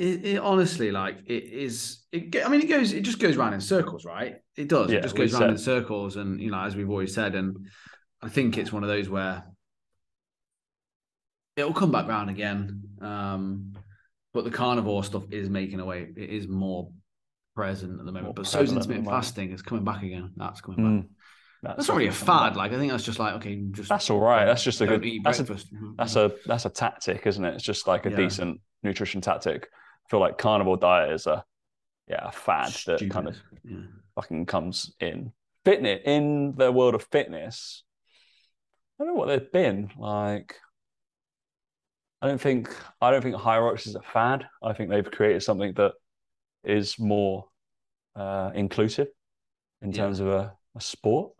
it, it honestly like it is it I mean it goes it just goes round in circles, right? It does. Yeah, it just goes round in circles and you know, as we've always said, and I think it's one of those where it'll come back round again. Um but the carnivore stuff is making a way. It is more present at the moment. More but so is prevalent at the intermittent fasting. It's coming back again. That's coming back. Mm. That's not really a fad. Like I think that's just like okay, just That's all right. That's just a good. That's a, that's a that's a tactic, isn't it? It's just like a Yeah. decent nutrition tactic. Feel like carnivore diet is a yeah a fad that kind of yeah. fucking comes in fitness in the world of fitness. I don't know what they've been like. I don't think I don't think Rocks is a fad. I think they've created something that is more uh, inclusive in Yeah. terms of a, a sport.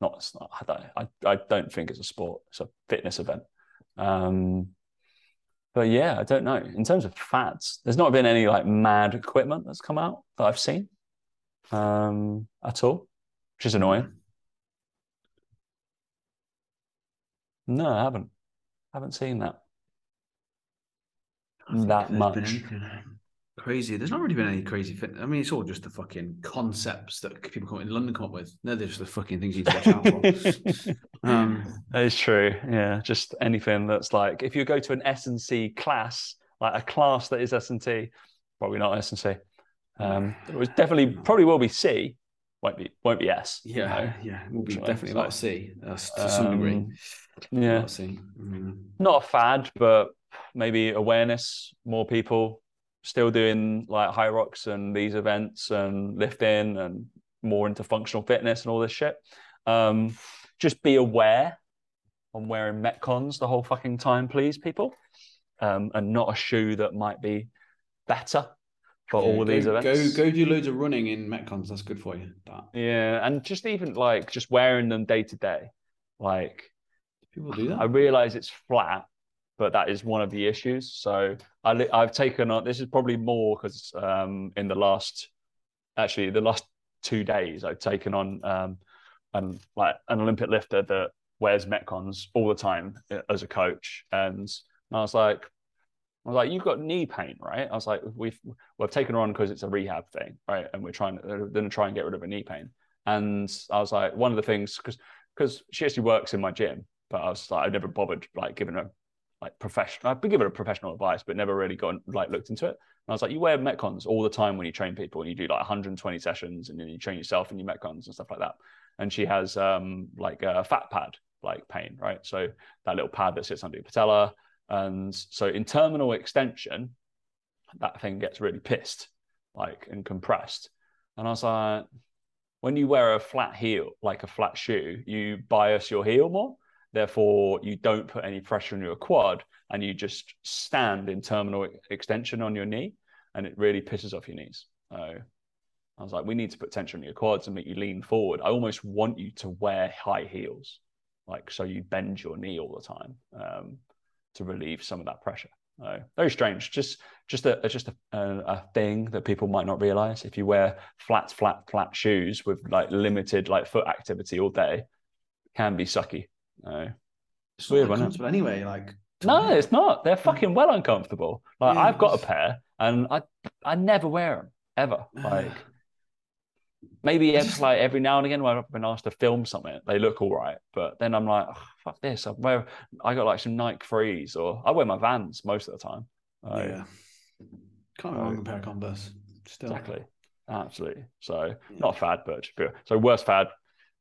Not, it's not I, don't, I, I don't think it's a sport. It's a fitness event. Um, but yeah, I don't know. In terms of fads, there's not been any like mad equipment that's come out that I've seen um, at all, which is annoying. No, I haven't. haven't seen that. That much. Been anything Crazy. There's not really been any crazy fit. I mean, it's all just the fucking concepts that people come in London come up with. No, they're just the fucking things you need to watch out for. um, That is true. Yeah, just anything that's like if you go to an S and C class, like a class that is S and T, probably not S and C. Um, it was definitely probably will be C, won't be won't be S. you yeah, know. yeah, it will be definitely a lot of C uh, to some degree. Um, A lot Yeah, of C. Mm. not a fad, but maybe awareness. More people still doing like Hyrox and these events and lifting and more into functional fitness and all this shit. Um, just be aware on wearing Metcons the whole fucking time, please, people, um, and not a shoe that might be better for Yeah, all go, these events. Go go do loads of running in Metcons. That's good for you. That Yeah, and just even like just wearing them day to day, like people do that. I realize it's flat, but that is one of the issues. So I, I've taken on this is probably more because um, in the last actually the last two days I've taken on um, an like an Olympic lifter that wears Metcons all the time uh, as a coach, and I was like. I was like, you've got knee pain, right? I was like, we've we've taken her on because it's a rehab thing, right? And we're trying to then try and get rid of a knee pain. And I was like, one of the things because because she actually works in my gym, but I was like, I've never bothered like giving her like professional. I've been given a professional advice, but never really gone like looked into it. And I was like, you wear metcons all the time when you train people, and you do like 120 sessions, and then you train yourself in your metcons and stuff like that. And she has um like a fat pad like pain, right? So that little pad that sits under your patella, and so in terminal extension, that thing gets really pissed, like and compressed. And I was like, when you wear a flat heel, like a flat shoe, you bias your heel more. Therefore, you don't put any pressure on your quad and you just stand in terminal extension on your knee and it really pisses off your knees. So I was like, we need to put tension on your quads and make you lean forward. I almost want you to wear high heels, like so you bend your knee all the time um, to relieve some of that pressure. So very strange. Just just a just a, a, a thing that people might not realize. If you wear flat, flat, flat shoes with like limited like foot activity all day, can be sucky. No, It's weird, not wasn't it? uncomfortable anyway. Like to no, it's not. They're fucking well uncomfortable. Like Yeah, I've got a pair, and I I never wear them ever. Like maybe It's it's just- like every now and again when I've been asked to film something, they look all right. But then I'm like, "Oh, fuck this. I wear I got like some Nike Frees, or I wear my Vans most of the time. Like, yeah. Can't go wrong with a pair of Converse. Still. Exactly. Absolutely. So Yeah. not a fad, but. So worst fad,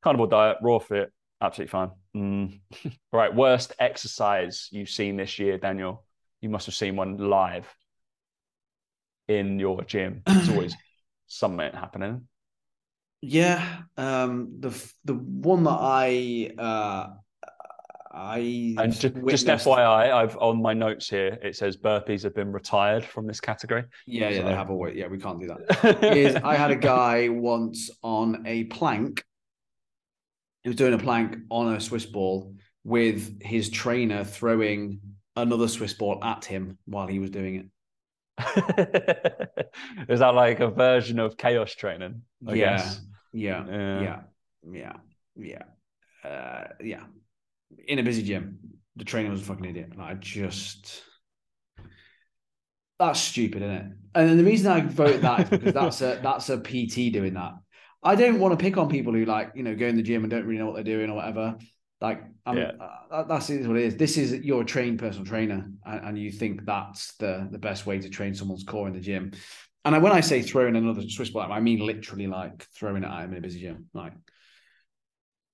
carnivore diet, raw fit, absolutely fine. Mm. right. Worst exercise you've seen this year, Daniel. You must have seen one live in your gym. There's always something happening. Yeah. Um. The the one that I uh I And just, just FYI, I've on my notes here, it says burpees have been retired from this category. Yeah, yeah, they have always. Yeah, we can't do that. is I had a guy once on a plank. He was doing a plank on a Swiss ball with his trainer throwing another Swiss ball at him while he was doing it. Is that like a version of chaos training? I Yeah. guess. Yeah, Yeah. yeah, yeah, yeah, uh, yeah. In a busy gym, the trainer was a fucking idiot. And I just that's stupid, isn't it? And then the reason I vote that is because that's a that's a PT doing that. I don't want to pick on people who like you know go in the gym and don't really know what they're doing or whatever. Like, I'm, Yeah. uh, that's is what it is. This is you're a trained personal trainer, and, and you think that's the the best way to train someone's core in the gym. And I, when I say throwing another Swiss ball, I mean literally like throwing it at him in a busy gym, like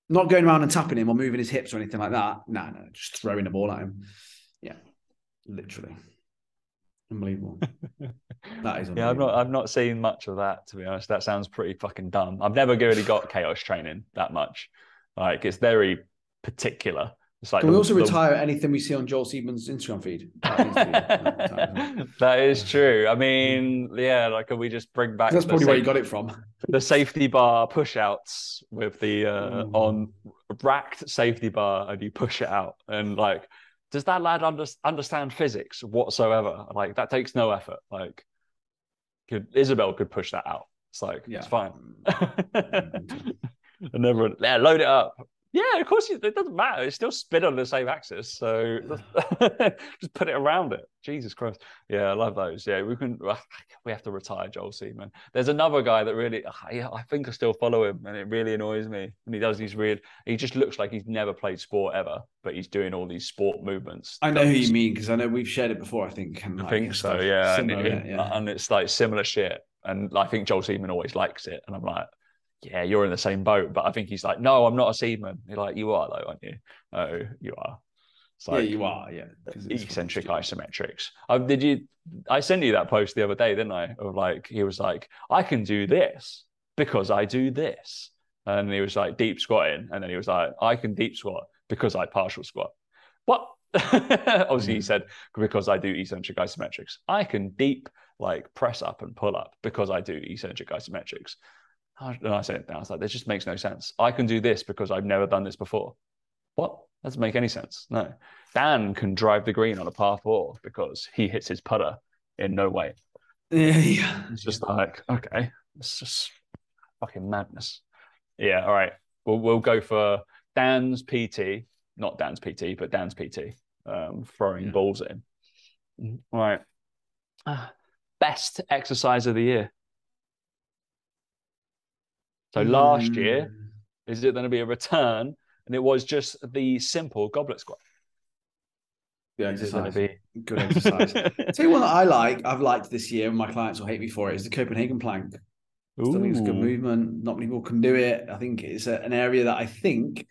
not going around and tapping him or moving his hips or anything like that. No, no, just throwing the ball at him. Yeah, literally, unbelievable. That is Yeah, I've not I've not seen much of that to be honest. That sounds pretty fucking dumb. I've never really got chaos training that much. Like it's very particular. It's like Can we also the- retire anything we see on Joel Seedman's Instagram feed? That be- that- is true. I mean, yeah, like can we just bring back That's the, probably where you got it from. the safety bar push outs with the uh, Mm. on racked safety bar and you push it out and like does that lad under, understand physics whatsoever? Like that takes no effort. Like could Isabel could push that out. It's like Yeah. it's fine. Mm-hmm. and everyone, yeah, load it up. Yeah, of course, it it doesn't matter. It's still spin on the same axis, so just put it around it. Jesus Christ, yeah, I love those. Yeah, we can. Ah, we have to retire Joel Seedman. There's another guy that really, ah, I, I think I still follow him, and it really annoys me. And he does these weird. He just looks like he's never played sport ever, but he's doing all these sport movements. I know who you mean because I know we've shared it before. I think. And I like, think so, yeah. And, it- yeah. and it's like similar shit. And I think Joel Seedman always likes it. And I'm like, yeah, you're in the same boat. But I think he's like, no, I'm not a Seaman. You're like, you are though, aren't you? Oh, you are. It's yeah, you are. Yeah, eccentric isometrics. Um, did you? I sent you that post the other day, didn't I? Of like, he was like, I can do this because I do this. And he was like deep squatting. And then he was like, I can deep squat because I partial squat. What? Obviously, he Mm. said because I do eccentric isometrics. I can deep like press up and pull up because I do eccentric isometrics. And I said, I was like, this just makes no sense. I can do this because I've never done this before. What? Doesn't make any sense. No. Dan can drive the green on a par four because he hits his putter in no way. Yeah, yeah. It's just like, okay, it's just fucking madness. Yeah, all right. We'll we'll go for Dan's PT, not Dan's PT, but Dan's PT, um, throwing Yeah. balls at him. Mm, All right. Ah, Best exercise of the year. So last year, Mm. is it going to be a return? And it was just the simple goblet squat. Good Is going exercise. to be Good exercise. Tell you one that I like, I've liked this year, and my clients will hate me for it, is the Copenhagen plank. Still think it's a good movement. Not many people can do it. I think it's a, an area that I think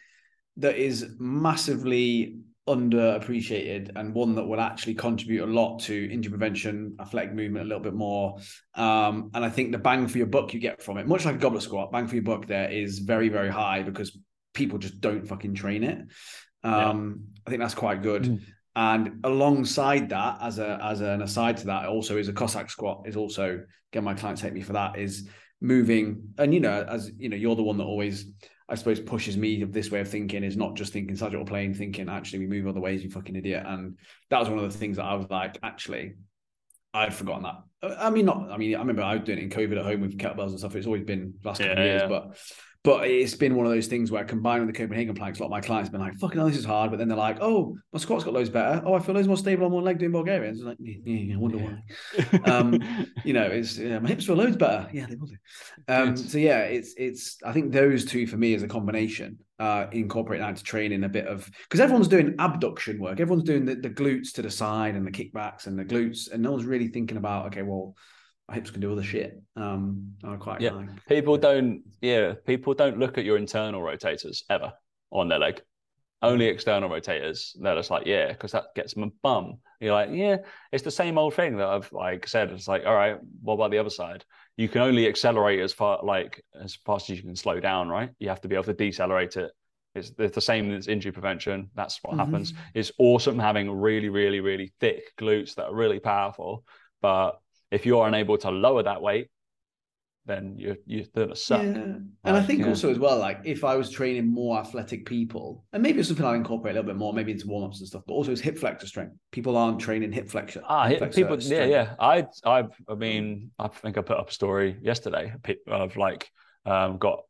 that is massively underappreciated and one that will actually contribute a lot to injury prevention, athletic movement a little bit more. Um, and I think the bang for your buck you get from it, much like a goblet squat, bang for your buck there is very, very high because people just don't fucking train it. Um, I think that's quite good. Mm. And alongside that, as a as an aside to that, also is a Cossack squat. Is also again my clients hate me for that. Is moving, and you know, as you know, you're the one that always, I suppose, pushes me of this way of thinking. Is not just thinking sagittal plane, thinking actually we move other ways. You fucking idiot. And that was one of the things that I was like, actually, I'd forgotten that. I mean, not. I mean, I remember I was doing it in COVID at home with kettlebells and stuff. It's always been the last couple of years, yeah. but but it's been one of those things where combined with the Copenhagen planks, a lot of my clients have been like, fucking hell, this is hard. But then they're like, oh, my squat's got loads better. Oh, I feel loads more stable on one leg doing Bulgarians. Like, yeah, yeah, yeah, I wonder why. Um, You know, it's yeah, my hips feel loads better. Yeah, they will do. Um, so yeah, it's it's I think those two for me is a combination, uh, incorporate that into training a bit of because everyone's doing abduction work. Everyone's doing the, the glutes to the side and the kickbacks and the glutes, and no one's really thinking about, okay, well, my hips can do other shit. Um, I quite Yeah. like. People don't, yeah, people don't look at your internal rotators ever on their leg. Only external rotators. They're just like, yeah, because that gets them a bum. You're like, yeah, it's the same old thing that I've like said. It's like, all right, what about the other side? You can only accelerate as far like as fast as you can slow down, right? You have to be able to decelerate it. It's, it's the same as injury prevention. That's what Mhm. happens. It's awesome having really, really, really thick glutes that are really powerful. But if you're unable to lower that weight, then you're you're gonna suck. Yeah. And I think yeah. also as well, like if I was training more athletic people, and maybe it's something I'd incorporate a little bit more, maybe into warm-ups and stuff, but also it's hip flexor strength. People aren't training hip flexor. Ah, hip flexor people, yeah, strength. yeah. I, I've, I mean, I think I put up a story yesterday of like, um, got,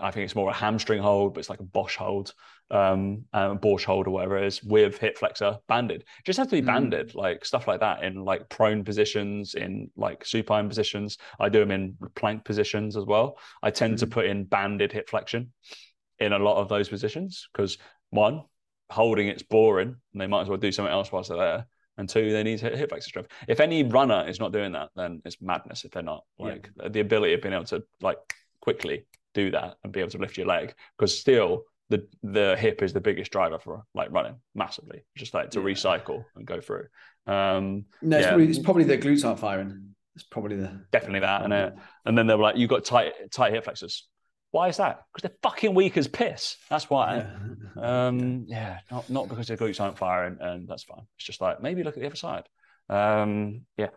I think it's more a hamstring hold, but it's like a Bosch hold, um, um, Bosch hold or whatever it is with hip flexor banded. It just has to be Mm. banded, like stuff like that in like prone positions, in like supine positions. I do them in plank positions as well. I tend to Mhm. put in banded hip flexion in a lot of those positions because one, holding it's boring and they might as well do something else whilst they're there. And two, they need hip hip flexor strength. If any runner is not doing that, then it's madness if they're not. Yeah. Like the ability of being able to like quickly do that and be able to lift your leg because still the the hip is the biggest driver for like running massively. Just like to Yeah. recycle and go through. Um, No, it's, Yeah. probably, it's probably the glutes aren't firing. It's probably the definitely that. And uh, and then they were like, "You've got tight tight hip flexors. Why is that? Because they're fucking weak as piss. That's why. Yeah. Um, yeah, not not because their glutes aren't firing, and that's fine. It's just like maybe look at the other side. Um, yeah,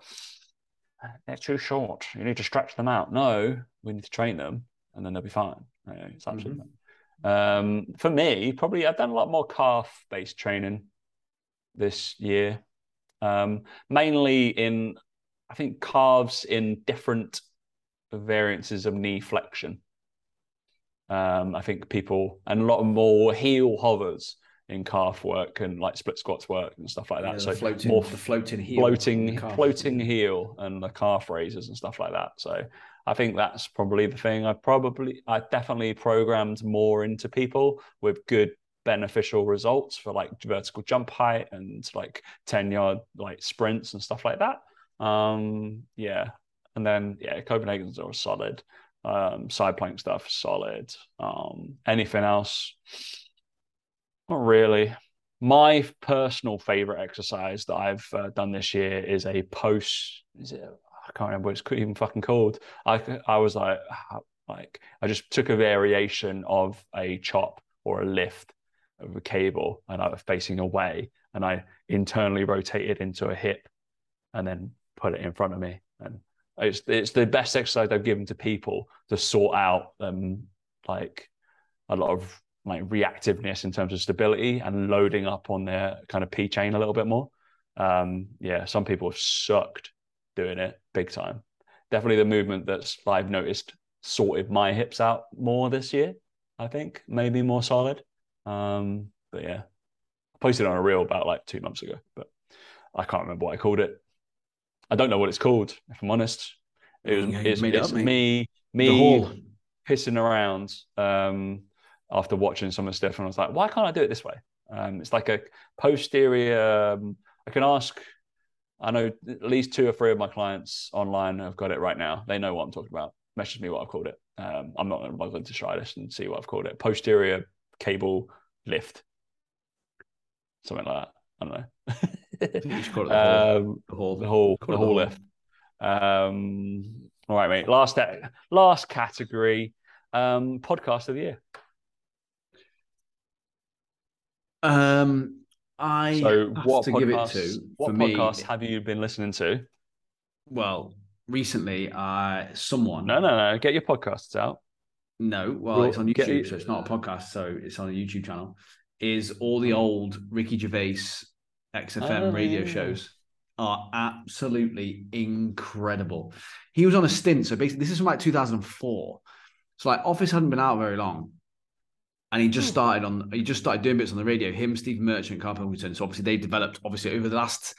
they're too short. You need to stretch them out. No, we need to train them, and then they'll be fine. It's absolutely fine. Um, for me, probably I've done a lot more calf-based training this year, um, mainly in I think calves in different variances of knee flexion. Um, I think people and a lot more heel hovers in calf work and like split squats work and stuff like that. Yeah, so floating, more the floating heel, floating, floating heel and the calf raises and stuff like that. So I think that's probably the thing. I probably, I definitely programmed more into people with good beneficial results for like vertical jump height and like 10 yard like sprints and stuff like that. Um, yeah. And then, yeah, Copenhagen's are solid. Um, side plank stuff, solid. Um, anything else? Not really. My personal favorite exercise that I've uh, done this year is a post. Is it? I can't remember what it's even fucking called. I I was like, like I just took a variation of a chop or a lift of a cable and I was facing away and I internally rotated into a hip and then put it in front of me. And it's it's the best exercise I've given to people to sort out um like a lot of like reactiveness in terms of stability and loading up on their kind of P chain a little bit more. Um, yeah, some people have sucked doing it big time. Definitely the movement that's I've noticed sorted my hips out more this year. I think maybe more solid. Um, but yeah, I posted on a reel about like two months ago, but I can't remember what I called it. I don't know what it's called, if I'm honest. It was Yeah, it's, it it's up, me The me pissing around um, after watching some of the stuff, and I was like, why can't I do it this way? Um, it's like a posterior. Um, I can ask. I know at least two or three of my clients online have got it right now. They know what I'm talking about. Message me what I've called it. Um, I'm not going to try this and see what I've called it. Posterior cable lift, something like that. I don't know. I think you should call it the hall. um, the whole the whole lift. Um, all right, mate. Last last category. Um, podcast of the year. Um, I So, have what to give it to what for me. have you been listening to? Well, recently, uh, someone. No, no, no. Get your podcasts out. No, well, Well, it's on YouTube, so it's not a podcast. So it's on a YouTube channel. Is all the old Ricky Gervais XFM Oh, radio yeah. shows are absolutely incredible. He was on a stint, so basically, this is from like 2004. So like Office hadn't been out very long, and he just Hmm. started on. He just started doing bits on the radio. Him, Steve Merchant, Carl Pilkington. So obviously they developed obviously over the last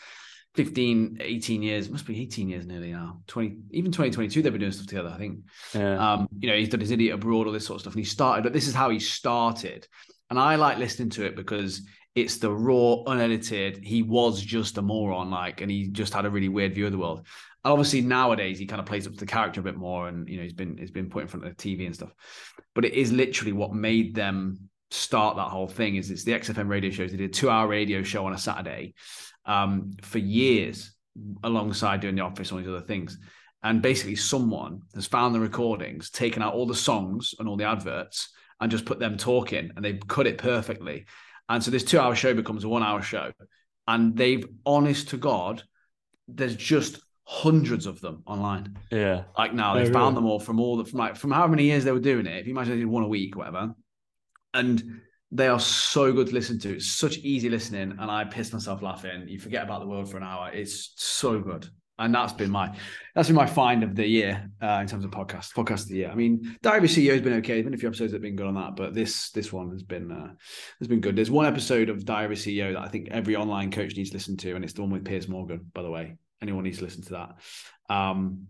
15, 18 years. Must be 18 years nearly now. 20, even 2022, they've been doing stuff together. I think. Yeah. Um, you know, he's done his idiot abroad, all this sort of stuff. And he started, but this is how he started. And I like listening to it because it's the raw, unedited. He was just a moron, like, and he just had a really weird view of the world. And obviously nowadays he kind of plays up to the character a bit more, and you know, he's been he's been put in front of the TV and stuff. But it is literally what made them start that whole thing. Is it's the XFM radio shows. They did a two-hour radio show on a Saturday um, for years, alongside doing the office and all these other things. And basically, someone has found the recordings, taken out all the songs and all the adverts, and just put them talking, and they've cut it perfectly. And so this two-hour show becomes a one-hour show, and they've, honest to God, there's just hundreds of them online. yeah. Like now, Oh, they found really? them all from all the from like from how many years they were doing it. If you imagine they did one a week, whatever, and they are so good to listen to. It's such easy listening, and I piss myself laughing. You forget about the world for an hour. It's so good, and that's been my that's been my find of the year uh, in terms of podcast podcast of the year. I mean, Diary CEO has been okay. There's been a few episodes that have been good on that, but this this one has been uh, has been good. There's one episode of Diary CEO that I think every online coach needs to listen to, and it's the one with Piers Morgan. By the way, anyone needs to listen to that. Um,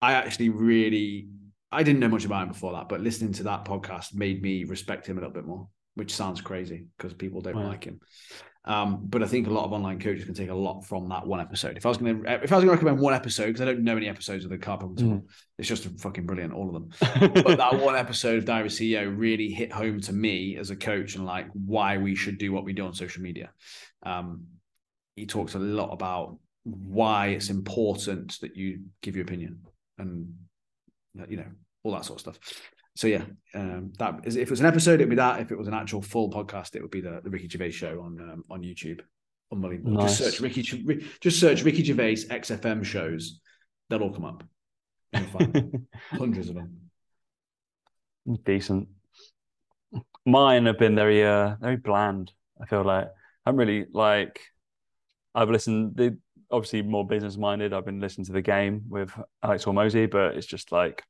I actually really I didn't know much about him before that, but listening to that podcast made me respect him a little bit more, which sounds crazy because people don't Wow. like him. Um, but I think a lot of online coaches can take a lot from that one episode. If I was going to, if I was going to recommend one episode, because I don't know any episodes of the Carpenter, Mm. it's just fucking brilliant, all of them. But that one episode of Diary CEO really hit home to me as a coach and like why we should do what we do on social media. Um, he talks a lot about why it's important that you give your opinion and you know all that sort of stuff. So yeah, um, that is if it was an episode, it'd be that. If it was an actual full podcast, it would be the, the Ricky Gervais show on um, on YouTube. Unbelievable. Just search Ricky. Just search Ricky Gervais XFM shows. They'll all come up. Find hundreds of them. Decent. Mine have been very uh very bland. I feel like I'm really like I've listened they obviously more business minded. I've been listening to the game with Alex Hormozi, but it's just like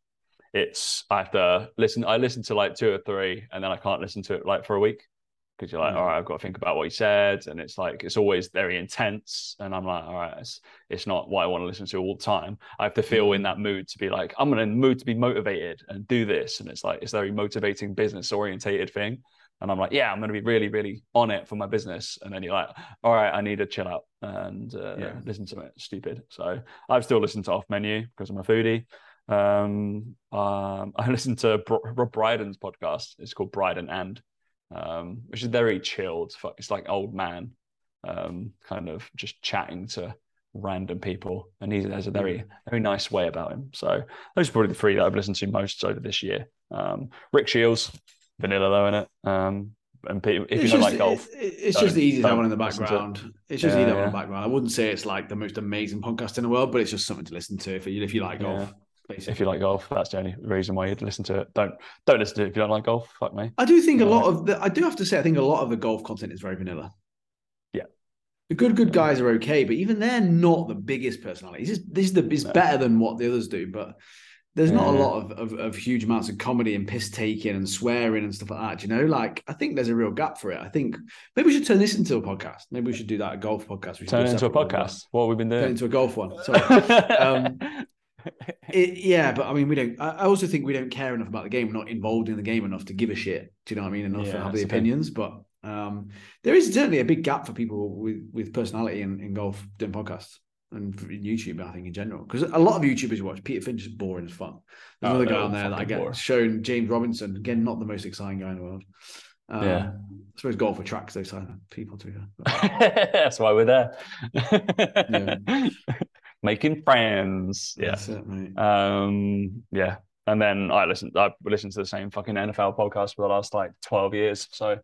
it's I have to listen I listen to like two or three and then I can't listen to it like for a week because you're like, Yeah. all right, I've got to think about what he said. And it's like it's always very intense. And I'm like, all right, it's it's not what I want to listen to all the time. I have to feel in that mood to be like, I'm in the mood to be motivated and do this. And it's like it's very motivating business orientated thing. And I'm like, yeah, I'm going to be really, really on it for my business. And then you're like, all right, I need to chill out and uh, Yeah. listen to it. Stupid. So I've still listened to Off Menu because I'm a foodie. Um, um, I listened to Br- Rob Brydon's podcast. It's called Brydon and, um, which is very chilled. It's like old man, um, kind of just chatting to random people, and he has a very, very nice way about him. So those are probably the three that I've listened to most over this year. Um, Rick Shields, vanilla though in it, um, and people, if It's you don't just, like golf, it- it's just easy to one in the to it. background. It's just Yeah, easy have one in the background. I wouldn't say it's like the most amazing podcast in the world, but it's just something to listen to if you if you like golf. Yeah. Basically. if you like golf, that's the only reason why you'd listen to it. Don't don't listen to it if you don't like golf. Fuck me. I do think a lot of the, I do have to say I think a lot of the golf content is very vanilla. Yeah. The good good guys are okay, but even they're not the biggest personalities. This is, this is the is No. better than what the others do, but there's not a lot of, of, of huge amounts of comedy and piss taking and swearing and stuff like that. You know, like I think there's a real gap for it. I think maybe we should turn this into a podcast. Maybe we should do that a golf podcast. We Turn it into a separate one, podcast. What have we been Turn it doing? into a golf one. Sorry. Um, It, yeah, but I mean, we don't. I also think we don't care enough about the game. We're not involved in the game enough to give a shit. Do you know what I mean? Enough to have the opinions. But um, there is certainly a big gap for people with with personality in, in golf doing podcasts and in YouTube. I think in general, because a lot of YouTubers watch Peter Finch is boring as fun. There's Oh, another guy on there that I get boring. shown James Robinson again, not the most exciting guy in the world. Um, Yeah. I suppose golf attracts those kind of people to. But That's why we're there. Yeah. Making friends. Yeah. That's it, mate. Um, yeah. And then I listened I've listened to the same fucking NFL podcast for the last like 12 years. So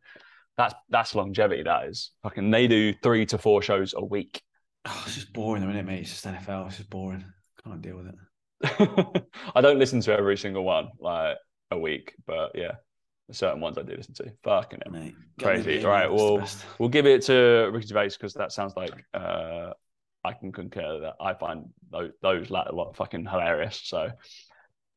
that's that's longevity, that is. Fucking they do three to four shows a week. Oh, it's just boring, a minute, mate. It's just NFL. It's just boring. Can't deal with it. I don't listen to every single one like a week, but yeah, certain ones I do listen to. Fucking it. Mate, get in the Crazy. game, Right, that's well. We'll give it to Ricky Gervais because that sounds like uh, I can concur that I find those, those latter lot fucking hilarious. So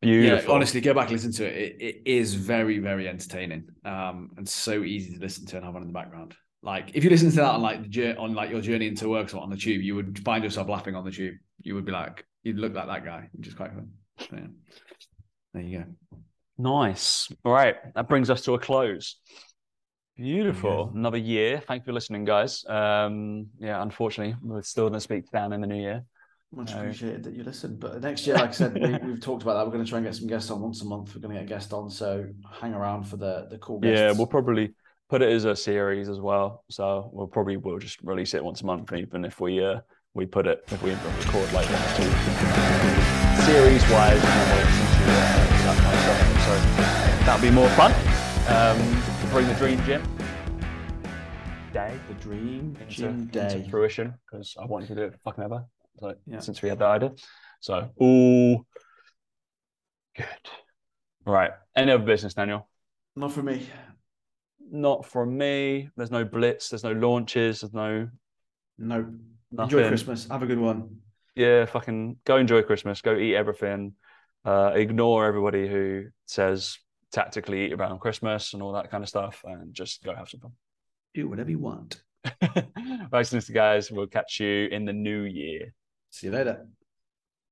beautiful. Yeah, honestly, go back and listen to it. it. It is very, very entertaining, um, and so easy to listen to and have on in the background. Like if you listen to that on like the on like your journey into work or on the tube, you would find yourself laughing on the tube. You would be like, you'd look like that guy, which is quite fun. Yeah. There you go. Nice. All right, that brings us to a close. Beautiful. Yeah. Another year. Thank you for listening, guys. Um, yeah, unfortunately, we're still going to speak to Dan in the new year. Much No. appreciated that you listened. But next year, like I said, we, we've talked about that. We're going to try and get some guests on once a month. We're going to get a guest on, so hang around for the the cool guests. Yeah, we'll probably put it as a series as well. So we'll probably we'll just release it once a month, even if we uh we put it if we record like one or series wise, that kind of stuff. So that'll be more fun. Um, to bring the dream gym day the dream into, gym into day. fruition because I wanted to do it fucking ever. Yeah. since we had that idea, so all good. Right. Any other business, Daniel? Not for me. Not from me. There's no blitz. There's no launches. There's no No. nothing. Enjoy Christmas. Have a good one. Yeah, fucking go enjoy Christmas. Go eat everything. Uh, ignore everybody who says tactically eat around Christmas and all that kind of stuff, and just go have some fun. Do whatever you want. Thanks, right, guys. We'll catch you in the new year. See you later.